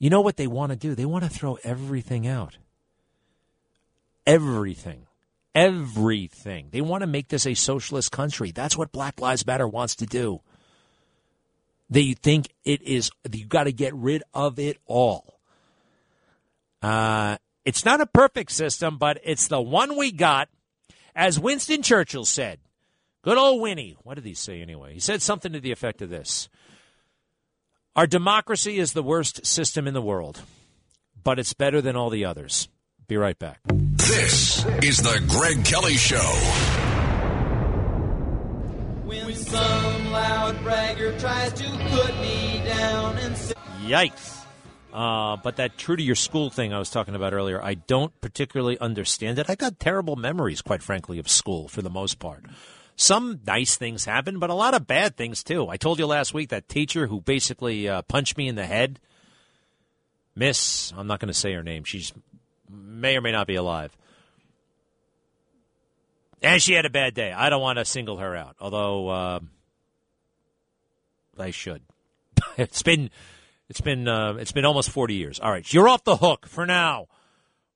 You know what they want to do? They want to throw everything out everything. Everything. They want to make this a socialist country. That's what Black Lives Matter wants to do. They think it is, you got to get rid of it all. Uh, it's not a perfect system, but it's the one we got. As Winston Churchill said, good old Winnie. What did he say anyway? He said something to the effect of this Our democracy is the worst system in the world, but it's better than all the others. Be right back. This is the Greg Kelly Show. When some loud bragger tries to put me down and say, Yikes. Uh, but that true to your school thing I was talking about earlier, I don't particularly understand it. I got terrible memories, quite frankly, of school for the most part. Some nice things happen, but a lot of bad things too. I told you last week that teacher who basically uh, punched me in the head. Miss, I'm not going to say her name. She's may or may not be alive. And she had a bad day. I don't want to single her out, although uh, I should. it's been it's been uh, it's been almost forty years. All right, you're off the hook for now.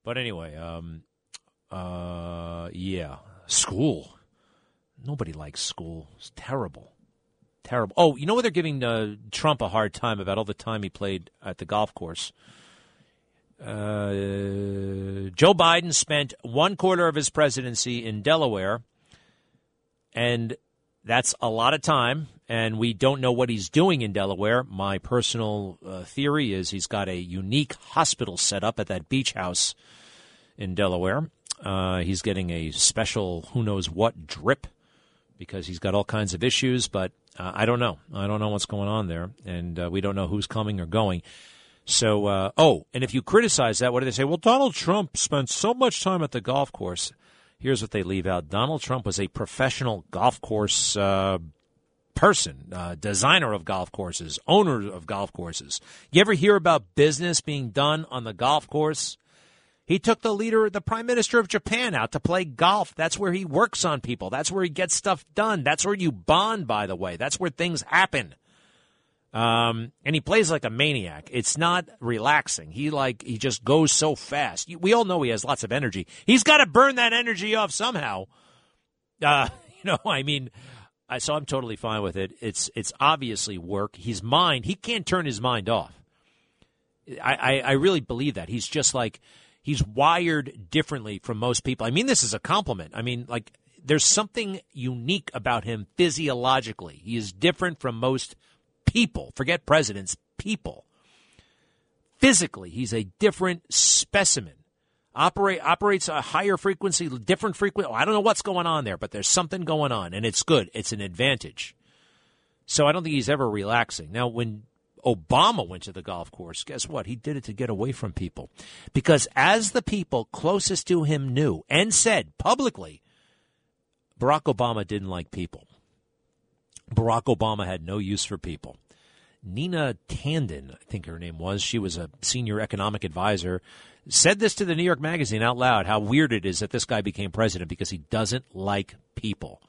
But anyway, um, uh, yeah, school. Nobody likes school. It's terrible, terrible. Oh, you know what? They're giving uh, Trump a hard time about all the time he played at the golf course. Uh, Joe Biden spent one quarter of his presidency in Delaware, and that's a lot of time. And we don't know what he's doing in Delaware. My personal uh, theory is he's got a unique hospital set up at that beach house in Delaware. Uh, he's getting a special, who knows what, drip because he's got all kinds of issues. But uh, I don't know. I don't know what's going on there, and uh, we don't know who's coming or going. So, uh, oh, and if you criticize that, what do they say? Well, Donald Trump spent so much time at the golf course. Here's what they leave out Donald Trump was a professional golf course uh, person, uh, designer of golf courses, owner of golf courses. You ever hear about business being done on the golf course? He took the leader, the prime minister of Japan out to play golf. That's where he works on people. That's where he gets stuff done. That's where you bond, by the way. That's where things happen. Um, and he plays like a maniac. It's not relaxing. He like he just goes so fast. We all know he has lots of energy. He's got to burn that energy off somehow. Uh, you know, I mean, I, so I'm totally fine with it. It's it's obviously work. His mind, he can't turn his mind off. I, I, I really believe that. He's just like he's wired differently from most people. I mean, this is a compliment. I mean, like there's something unique about him physiologically. He is different from most people, forget presidents, people. Physically, he's a different specimen. Operate operates a higher frequency, different frequency. I don't know what's going on there, but there's something going on, and it's good. It's an advantage. So I don't think he's ever relaxing. Now, when Obama went to the golf course, guess what? He did it to get away from people. Because as the people closest to him knew and said publicly, Barack Obama didn't like people. Barack Obama had no use for people. Nina Tanden, I think her name was, she was a senior economic advisor, said this to the New York Magazine out loud how weird it is that this guy became president because he doesn't like people.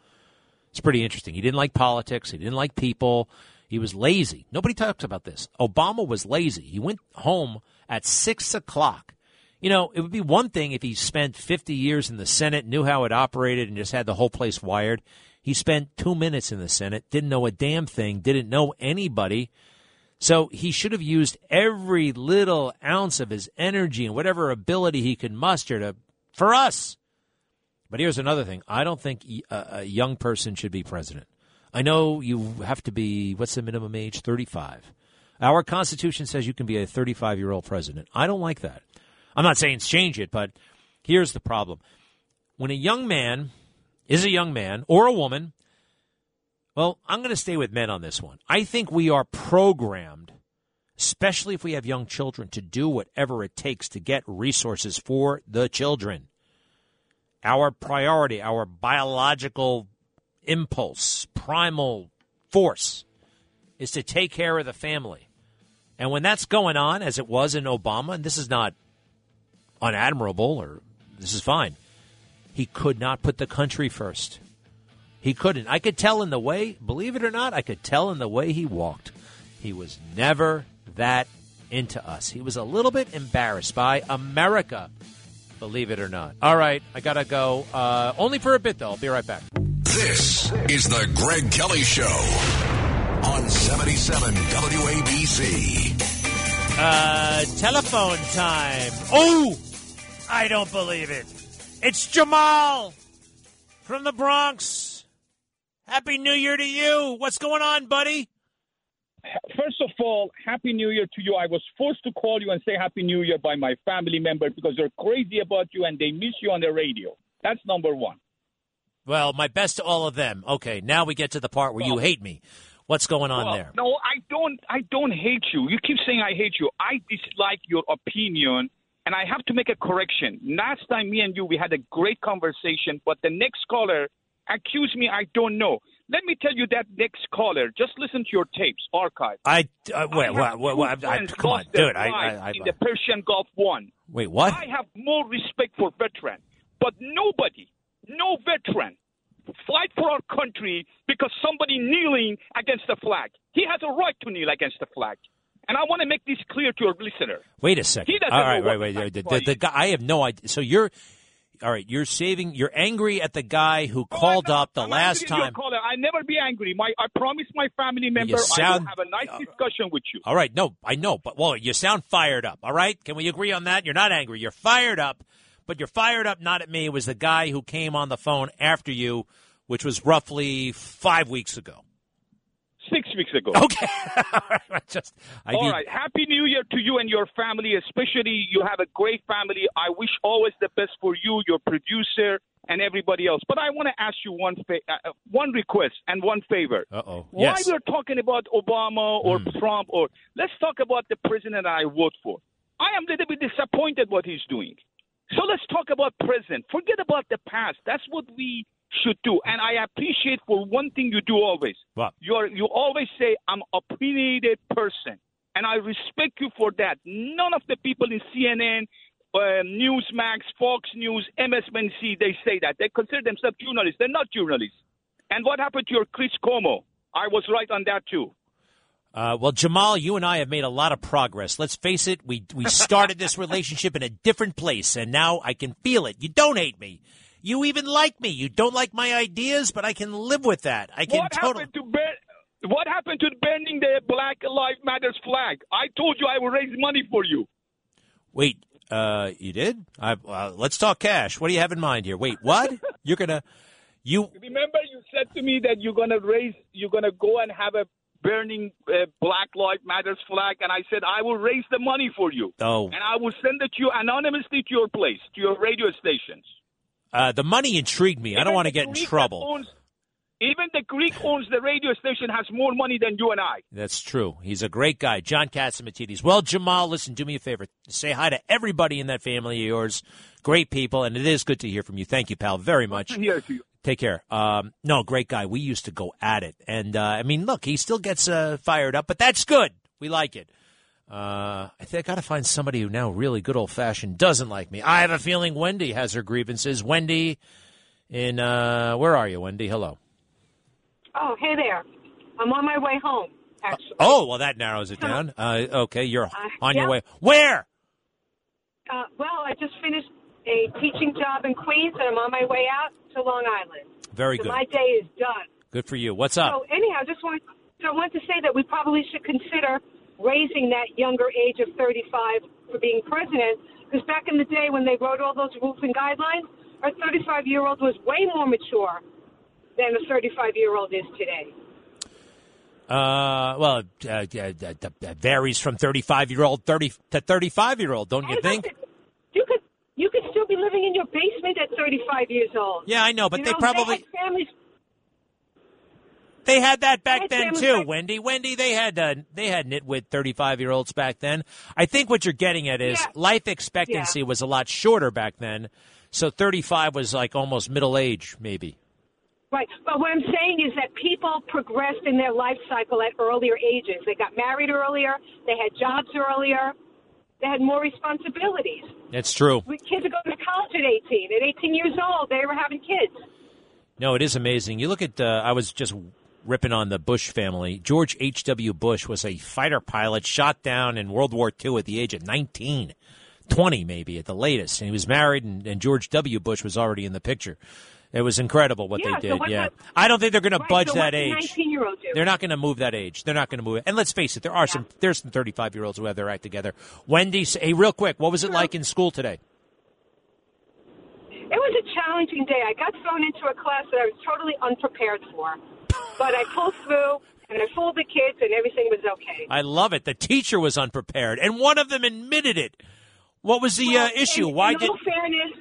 It's pretty interesting. He didn't like politics, he didn't like people. He was lazy. Nobody talks about this. Obama was lazy. He went home at six o'clock. You know, it would be one thing if he spent 50 years in the Senate, knew how it operated, and just had the whole place wired. He spent two minutes in the Senate, didn't know a damn thing, didn't know anybody. So he should have used every little ounce of his energy and whatever ability he could muster to for us. But here's another thing: I don't think a, young person should be president. I know you have to be what's the minimum age? Thirty-five. Our Constitution says you can be a 35 year old president. I don't like that. I'm not saying change it, but here's the problem: when a young man is a young man or a woman well, I'm going to stay with men on this one. I think we are programmed, especially if we have young children, to do whatever it takes to get resources for the children. Our priority, our biological impulse, primal force is to take care of the family. And when that's going on, as it was in Obama, and this is not unadmirable or this is fine, he could not put the country first. He couldn't. I could tell in the way, believe it or not, I could tell in the way he walked. He was never that into us. He was a little bit embarrassed by America, believe it or not. All right, I got to go. Uh, only for a bit, though. I'll be right back. This is the Greg Kelly Show on 77 WABC. Uh, telephone time. Oh, I don't believe it. It's Jamal from the Bronx. Happy New Year to you. What's going on, buddy? First of all, Happy New Year to you. I was forced to call you and say Happy New Year by my family members because they're crazy about you and they miss you on the radio. That's number one. Well, my best to all of them. Okay, now we get to the part where you hate me. What's going on well, there? No, I don't. I don't hate you. You keep saying I hate you. I dislike your opinion, and I have to make a correction. Last time, me and you, we had a great conversation, but the next caller accuse me I don't know. Let me tell you that next caller. Just listen to your tapes, archive. I uh, wait, wait, wait, wait I, I, come on, dude. I, I, I, in the Persian Gulf one. Wait, what? I have more respect for veteran, but nobody, no veteran, fight for our country because somebody kneeling against the flag. He has a right to kneel against the flag. And I want to make this clear to your listener. Wait a second. He doesn't All right, wait, what wait. the The, the, guy, I have no idea. So you're all right, you're saving. You're angry at the guy who oh, No, called not. up the I'm last time. caller. I never be angry. My, I promise my family member You I will have a nice discussion with you. All right, no, I know, but well, you sound fired up. All right, can we agree on that? You're not angry. You're fired up, but you're fired up not at me. It was the guy who came on the phone after you, which was roughly five weeks ago. Six weeks ago. Okay, All right, just I All need- right. Happy New Year to you and your family, especially you have a great family. I wish always the best for you, your producer, and everybody else. But I want to ask you one fa- uh, uh, one request and one favor. Uh oh. Why Yes. we're talking about Obama or Hmm. Trump or let's talk about the president I vote for. I am a little bit disappointed what he's doing. So let's talk about present. Forget about the past. That's what we should do. And I appreciate for one thing you do always. What? You're you always say I'm a opinionated person. And I respect you for that. None of the people in CNN, uh, Newsmax, Fox News, MSNBC, they say that. They consider themselves journalists. They're not journalists. And what happened to your Chris Cuomo? I was right on that too. Uh, well, Jamal, you and I have made a lot of progress. Let's face it, we we started this relationship in a different place, and now I can feel it. You don't hate me. You even like me. You don't like my ideas, but I can live with that. I can What totally. happened to burn, What happened to burning the Black Lives Matters flag? I told you I would raise money for you. Wait, uh, you did? I, uh, let's talk cash. What do you have in mind here? Wait, what? You're gonna, you? Remember, you said to me that you're gonna raise, you're gonna go and have a burning uh, Black Lives Matters flag, and I said I will raise the money for you, Oh, and I will send it to you anonymously to your place, to your radio stations. Uh, the money intrigued me. I don't want to get in Greek that trouble. owns- even the Greek owns the radio station has more money than you and I. That's true. He's a great guy, John Catsimatidis. Well, Jamal, listen, do me a favor. Say hi to everybody in that family of yours. Great people, and it is good to hear from you. Thank you, pal, very much. Here to you. Take care. Um, no, great guy. We used to go at it, and uh, I mean, look, he still gets uh, fired up, but that's good. We like it. Uh, I think I got to find somebody who now really good old fashioned doesn't like me. I have a feeling Wendy has her grievances. Wendy, in uh, where are you, Wendy? Hello. Oh, hey there. I'm on my way home. actually. Oh, well, that narrows it down. Uh, okay, you're on your way. Where? Uh, well, I just finished a teaching job in Queens, and I'm on my way out to Long Island. Very so good. My day is done. Good for you. What's up? So anyhow, just want so I want to say that we probably should consider raising that younger age of 35 for being president, because back in the day when they wrote all those rules and guidelines, our 35 year old was way more mature than a 35 year old is today. Uh, well, uh, yeah, that, that- that varies from 35 year old 30 to 35 year old, don't you think? You could you could still be living in your basement at 35 years old. Yeah, I know, but You they know, probably- had families. They had that back Right, then too, like- Wendy. Wendy, they had uh, they had nitwit 35 year olds back then. I think what you're getting at is Yeah. life expectancy was a lot shorter back then, so 35 was like almost middle age, maybe. Right. But what I'm saying is that people progressed in their life cycle at earlier ages. They got married earlier. They had jobs earlier. They had more responsibilities. That's true. We- Kids are going to college at 18. At 18 years old, they were having kids. No, it is amazing. You look at. Uh, I was just ripping on the Bush family. George H. W. Bush was a fighter pilot, shot down in World War II at the age of 19, 20 maybe at the latest, and he was married. And, and George W. Bush was already in the picture. It was incredible what Yeah, they so did. what- yeah, I don't think they're going to budge so that age. 19-year-old do? They're not going to move that age. They're not going to move it. And let's face it, there are some. There's some 35 year olds who have their act together. Wendy, hey, real quick, what was it like in school today? It was a challenging day. I got thrown into a class that I was totally unprepared for. But I pulled through, and I fooled the kids, and everything was okay. I love it. The teacher was unprepared, and one of them admitted it. What was the Well, uh, issue? in, Why in did? all fairness,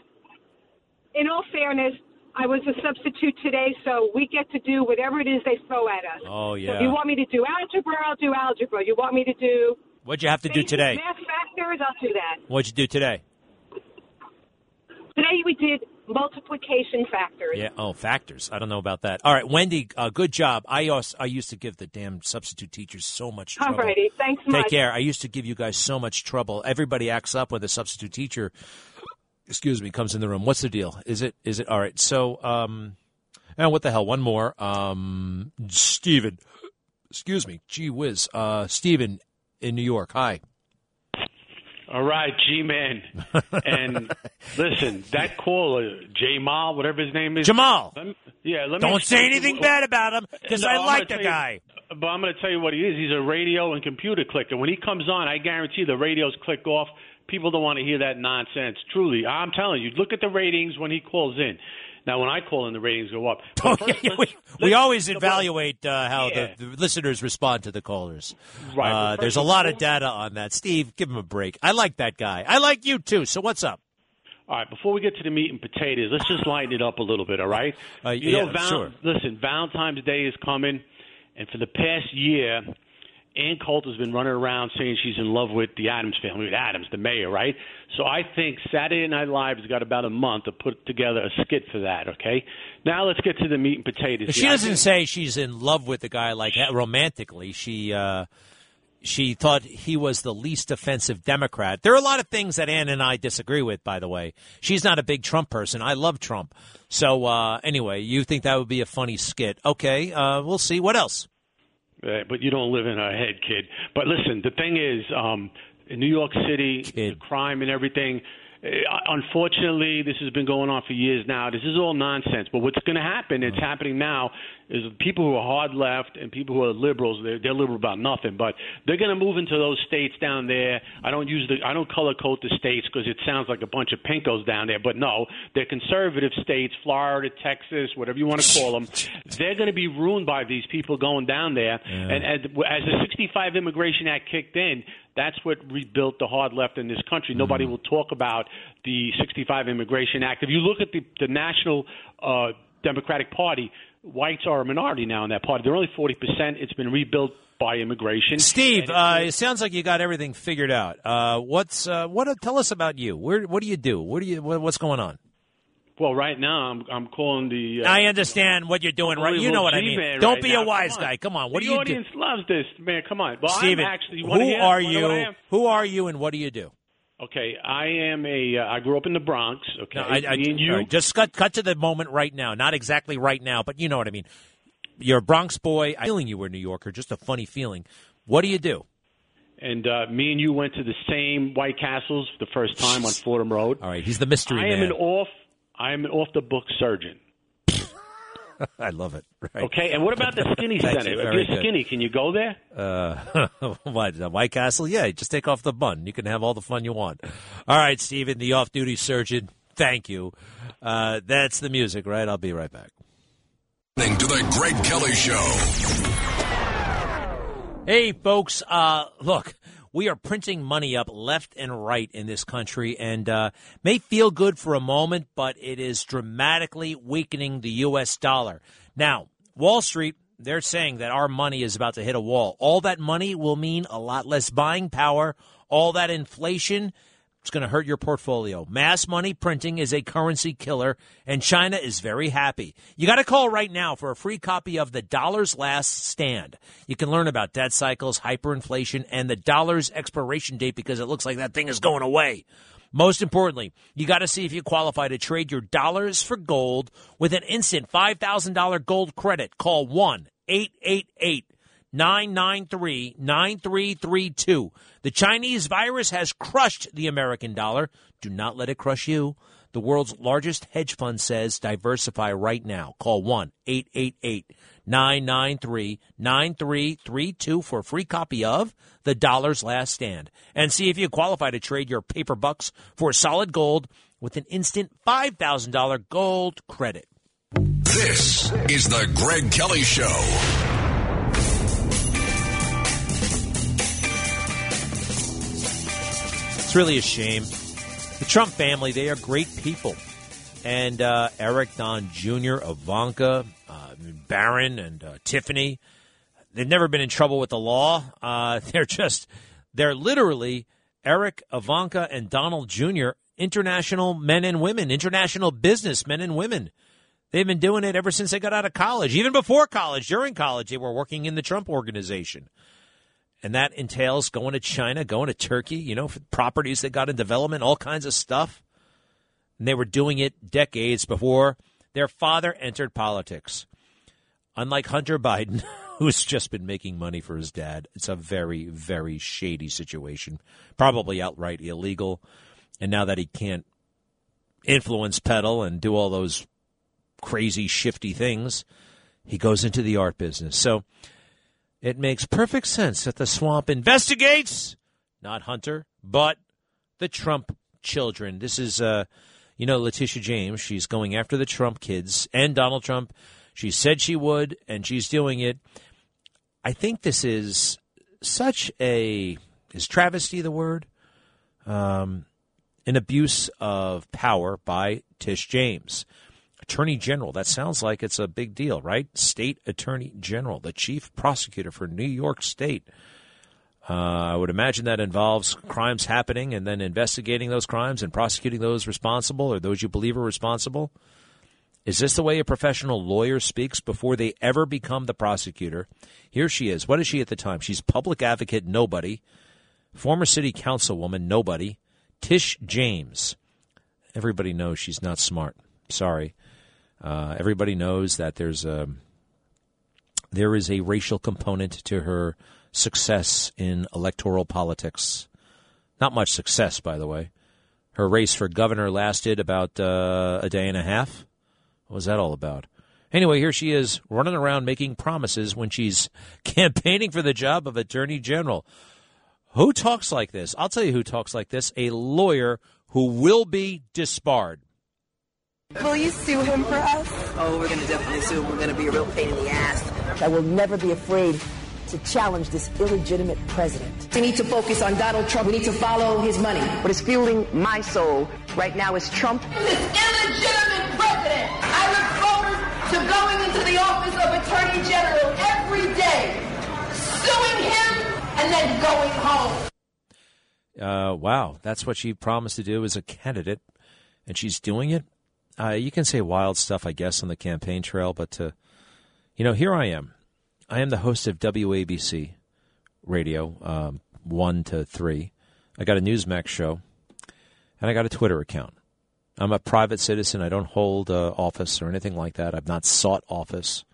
in all fairness, I was a substitute today, so we get to do whatever it is they throw at us. Oh So yeah. if you want me to do algebra, I'll do algebra. You want me to do What'd you have to do today? Math factors, I'll do that. What'd you do today? Today we did multiplication factors. Yeah. Oh, factors. I don't know about that. All right, Wendy. Uh, good job. I also, I used to give the damn substitute teachers so much trouble. Alrighty, thanks Take much. care. I used to give you guys so much trouble. Everybody acts up when the substitute teacher, excuse me, comes in the room. What's the deal? Is it? Is it? All right. So, um, and what the hell? One more. Um, Steven. Excuse me. Gee whiz. Uh, Steven in New York. Hi. All right, G Man. And listen, that caller, Jamal, whatever his name is. Jamal. Let me, yeah, let me Don't say anything bad about him because No, I I'm like the tell you- guy. But I'm going to tell you what he is. He's a radio and computer clicker. When he comes on, I guarantee the radios click off. People don't want to hear that nonsense. Truly, I'm telling you. Look at the ratings when he calls in. Now, when I call in, the ratings go up. But first, let's- we, we always evaluate uh, how Yeah. the, the listeners respond to the callers. Right, Uh, there's a lot of data on that. Steve, give him a break. I like that guy. I like you too. So what's up? All right, before we get to the meat and potatoes, let's just lighten it up a little bit, all right? Uh, you yeah, know, Val- sure. listen, Valentine's Day is coming, and for the past year, Ann Coulter's been running around saying she's in love with the Adams family, with Adams, the mayor, right? So I think Saturday Night Live has got about a month to put together a skit for that, okay? Now let's get to the meat and potatoes. She. Doesn't say she's in love with the guy like romantically. She uh, she thought he was the least offensive Democrat. There are a lot of things that Ann and I disagree with. By the way, she's not a big Trump person. I love Trump. So uh, anyway, you think that would be a funny skit? Okay, uh, we'll see. What else? Uh, but you don't live in her head, kid. But listen, the thing is, um, in New York City, the crime and everything. Uh, unfortunately, this has been going on for years now. This is all nonsense. But what's going to happen? It's happening now. Is people who are hard left and people who are liberals. They're, they're liberal about nothing, but they're going to move into those states down there. I don't use the I don't color code the states because it sounds like a bunch of pinkos down there. But no, they're conservative states, Florida, Texas, whatever you want to call them. They're going to be ruined by these people going down there. And, and as the 65 Immigration Act kicked in, that's what rebuilt the hard left in this country. Nobody will talk about the 65 Immigration Act. If you look at the, the National uh, Democratic Party, whites are a minority now in that party. They're only 40%. It's been rebuilt by immigration. Steve, uh, it sounds like you got everything figured out. Uh, what's uh, what? Tell us about you. Where? What do you do? Where do you? What's going on? Well, right now I'm I'm calling the. Uh, I understand what you're doing, right? You know what I mean. G-Man Don't right be now. a wise guy. Come on. What the do you audience loves this, man. Come on. Well, Steven, I'm actually. who hear? are Wanna know what I you? Who are you, and what do you do? Okay, I am a. Uh, I grew up in the Bronx. Okay, No, I, I, Me and you. right, just cut cut to the moment right now. Not exactly right now, but you know what I mean. you're a Bronx boy. I'm feeling you were a New Yorker. Just a funny feeling. What do you do? And uh, me and you went to the same White Castles the first time on Fordham Road. All right, he's the mystery I am an off. I am an off the book surgeon. I love it. Right. Okay, and what about the skinny center? you. If you're good. skinny, can you go there? Uh, what the White Castle? Yeah, just take off the bun. You can have all the fun you want. All right, Stephen, the off-duty surgeon. Thank you. Uh, that's the music, right? I'll be right back. Listening to the Greg Kelly Show. Hey, folks. Uh, look, we are printing money up left and right in this country, and uh, may feel good for a moment, but it is dramatically weakening the U.S. dollar. Now, Wall Street, they're saying that our money is about to hit a wall. All that money will mean a lot less buying power. All that inflation. It's going to hurt your portfolio. Mass money printing is a currency killer, and China is very happy. You got to call right now for a free copy of The Dollar's Last Stand. You can learn about debt cycles, hyperinflation, and the dollar's expiration date because it looks like that thing is going away. Most importantly, you got to see if you qualify to trade your dollars for gold with an instant $5,000 gold credit. Call 1 888 993 9332. The Chinese virus has crushed the American dollar. Do not let it crush you. The world's largest hedge fund says diversify right now. Call 1 888 993 9332 for a free copy of The Dollar's Last Stand. And see if you qualify to trade your paper bucks for solid gold with an instant $5,000 gold credit. This is the Greg Kelly Show. It's really a shame. The Trump family, they are great people. And uh, Eric Don Jr., Ivanka, uh, Barron, and uh, Tiffany, they've never been in trouble with the law. Uh, they're just, they're literally Eric, Ivanka, and Donald Jr., international men and women, international business men and women. They've been doing it ever since they got out of college. Even before college, during college, they were working in the Trump organization and that entails going to China, going to Turkey, you know, for properties that got in development, all kinds of stuff. And they were doing it decades before their father entered politics. Unlike Hunter Biden, who's just been making money for his dad, it's a very, very shady situation, probably outright illegal. And now that he can't influence peddle and do all those crazy, shifty things, he goes into the art business. So, it makes perfect sense that the swamp investigates not Hunter, but the Trump children. This is, uh, you know, Letitia James. She's going after the Trump kids and Donald Trump. She said she would, and she's doing it. I think this is such a is travesty the word, um, an abuse of power by Tish James. Attorney General. That sounds like it's a big deal, right? State Attorney General, the chief prosecutor for New York State. Uh, I would imagine that involves crimes happening and then investigating those crimes and prosecuting those responsible or those you believe are responsible. Is this the way a professional lawyer speaks before they ever become the prosecutor? Here she is. What is she at the time? She's public advocate, nobody. Former city councilwoman, nobody. Tish James. Everybody knows she's not smart. Sorry. Uh, everybody knows that there's a there is a racial component to her success in electoral politics. Not much success, by the way. Her race for governor lasted about uh, a day and a half. What was that all about? Anyway, here she is running around making promises when she's campaigning for the job of attorney general. Who talks like this? I'll tell you who talks like this a lawyer who will be disbarred. Will you sue him for us? Oh, we're going to definitely sue him. We're going to be a real pain in the ass. I will never be afraid to challenge this illegitimate president. We need to focus on Donald Trump. We need to follow his money. What is fueling my soul right now is Trump. This illegitimate president. I look forward to going into the office of Attorney General every day, suing him, and then going home. Uh, wow, that's what she promised to do as a candidate, and she's doing it. Uh, you can say wild stuff, I guess, on the campaign trail, but uh, you know, here I am. I am the host of WABC Radio, um, one to three. I got a Newsmax show, and I got a Twitter account. I'm a private citizen. I don't hold uh, office or anything like that. I've not sought office.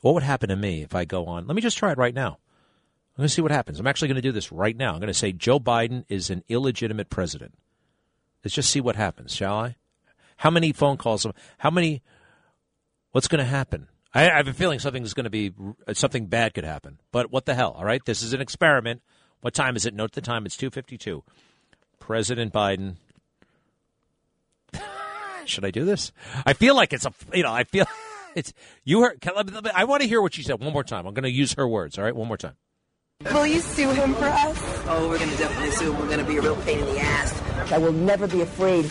What would happen to me if I go on? Let me just try it right now. I'm going to see what happens. I'm actually going to do this right now. I'm going to say Joe Biden is an illegitimate president. Let's just see what happens, shall I? How many phone calls? How many? What's going to happen? I, I have a feeling something's going to be something bad could happen. But what the hell? All right, this is an experiment. What time is it? Note the time. It's two fifty-two. President Biden. Should I do this? I feel like it's a. You know, I feel it's you heard. I want to hear what she said one more time. I'm going to use her words. All right, one more time. Will you sue him for us? Oh, we're going to definitely sue him. We're going to be a real pain in the ass. I will never be afraid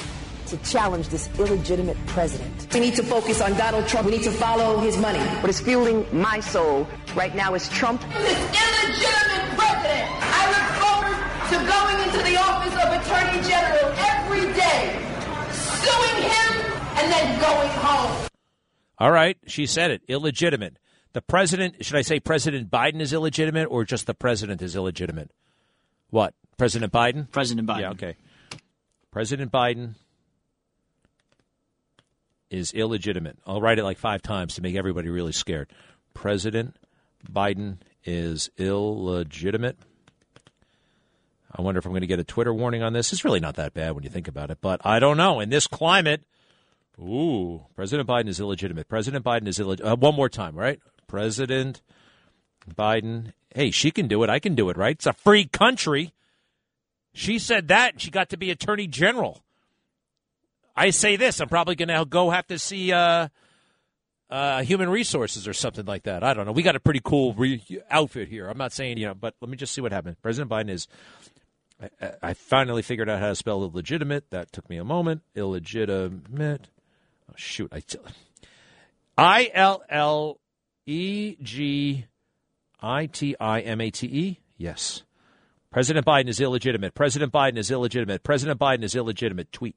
to challenge this illegitimate president. We need to focus on Donald Trump. We need to follow his money. What is fueling my soul right now is Trump. This illegitimate president. I look forward to going into the office of Attorney General every day, suing him, and then going home. All right, she said it. Illegitimate. The president, should I say President Biden is illegitimate or just the president is illegitimate? What? President Biden? President Biden. Yeah, okay. President Biden is illegitimate. I'll write it like five times to make everybody really scared. President Biden is illegitimate. I wonder if I'm going to get a Twitter warning on this. It's really not that bad when you think about it, but I don't know. In this climate, ooh, President Biden is illegitimate. President Biden is illegitimate. Uh, one more time, right? President Biden. Hey, she can do it. I can do it, right? It's a free country. She said that, and she got to be attorney general. I say this, I'm probably going to go have to see uh, uh, human resources or something like that. I don't know. We got a pretty cool re- outfit here. I'm not saying, you know, but let me just see what happens. President Biden is. I, I finally figured out how to spell illegitimate. That took me a moment. Illegitimate. Oh, shoot. I tell. I L L E G I T I M A T E. Yes. President Biden is illegitimate. President Biden is illegitimate. President Biden is illegitimate. Tweet.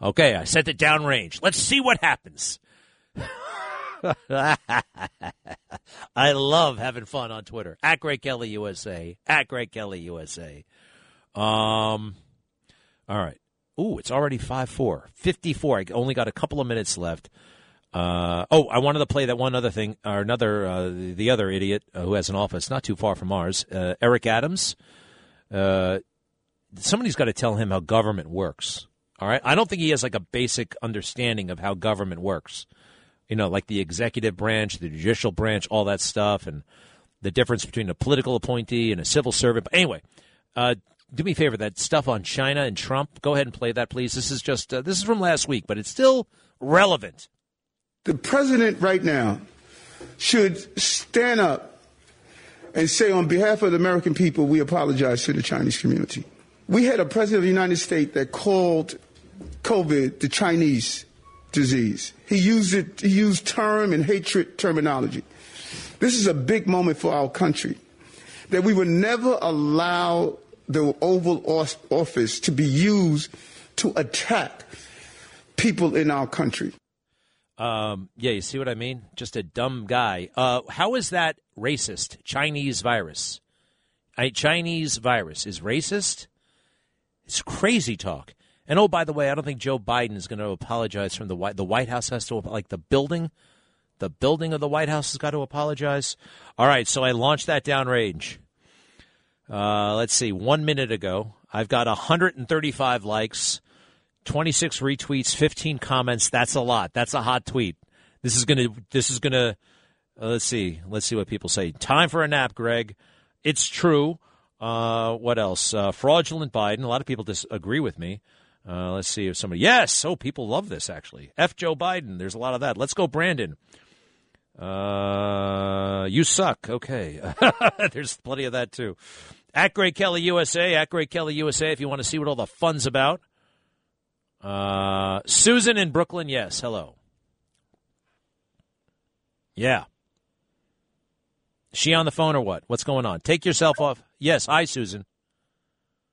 Okay, I sent it downrange. Let's see what happens. I love having fun on Twitter. At Greg Kelly USA. At Greg Kelly USA. Um, all right. Ooh, it's already 5 4. 54. I only got a couple of minutes left. Uh, oh, I wanted to play that one other thing, or another, uh, the other idiot who has an office not too far from ours, uh, Eric Adams. Uh, somebody's got to tell him how government works. All right. I don't think he has like a basic understanding of how government works. You know, like the executive branch, the judicial branch, all that stuff, and the difference between a political appointee and a civil servant. But anyway, uh, do me a favor. That stuff on China and Trump. Go ahead and play that, please. This is just uh, this is from last week, but it's still relevant. The president right now should stand up and say, on behalf of the American people, we apologize to the Chinese community. We had a president of the United States that called COVID the Chinese disease. He used it, he used term and hatred terminology. This is a big moment for our country that we would never allow the Oval Office to be used to attack people in our country. Um, yeah, you see what I mean? Just a dumb guy. Uh, how is that racist? Chinese virus. A Chinese virus is racist? It's crazy talk. And oh, by the way, I don't think Joe Biden is going to apologize from the White. The White House has to like the building, the building of the White House has got to apologize. All right, so I launched that downrange. Uh, let's see, one minute ago, I've got 135 likes, 26 retweets, 15 comments. That's a lot. That's a hot tweet. This is gonna. This is gonna. Uh, let's see. Let's see what people say. Time for a nap, Greg. It's true. Uh, what else? Uh, fraudulent Biden. A lot of people disagree with me. Uh, let's see if somebody. Yes. Oh, people love this actually. F. Joe Biden. There's a lot of that. Let's go, Brandon. Uh, you suck. Okay. There's plenty of that too. At Greg Kelly USA. At Greg Kelly USA. If you want to see what all the fun's about. Uh, Susan in Brooklyn. Yes. Hello. Yeah. She on the phone or what? What's going on? Take yourself off. Yes. Hi, Susan.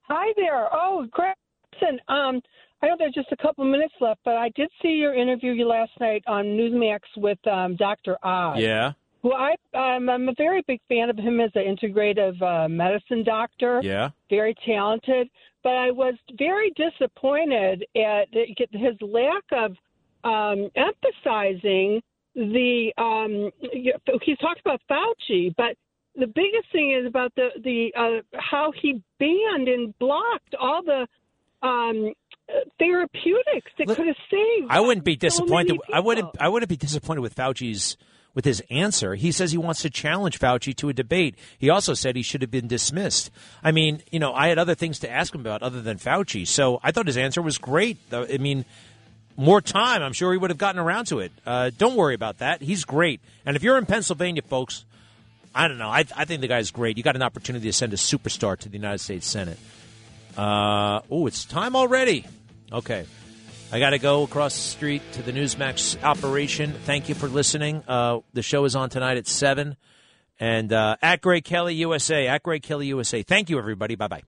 Hi there. Oh, Greg. Listen, um, I know there's just a couple minutes left, but I did see your interview last night on Newsmax with um, Dr. Oz. Yeah. Who I um, I'm a very big fan of him as an integrative uh, medicine doctor. Yeah. Very talented, but I was very disappointed at his lack of um, emphasizing the um, he's talked about Fauci, but the biggest thing is about the the uh, how he banned and blocked all the um, therapeutics that could have saved. I wouldn't be disappointed. many I wouldn't. I wouldn't be disappointed with Fauci's with his answer. He says he wants to challenge Fauci to a debate. He also said he should have been dismissed. I mean, you know, I had other things to ask him about other than Fauci, so I thought his answer was great. I mean, more time, I'm sure he would have gotten around to it. Uh, don't worry about that. He's great. And if you're in Pennsylvania, folks, I don't know. I, I think the guy's great. You got an opportunity to send a superstar to the United States Senate. Uh, oh, it's time already. Okay. I got to go across the street to the Newsmax operation. Thank you for listening. Uh, the show is on tonight at 7. And uh, at Greg Kelly USA, at Greg Kelly USA. Thank you, everybody. Bye bye.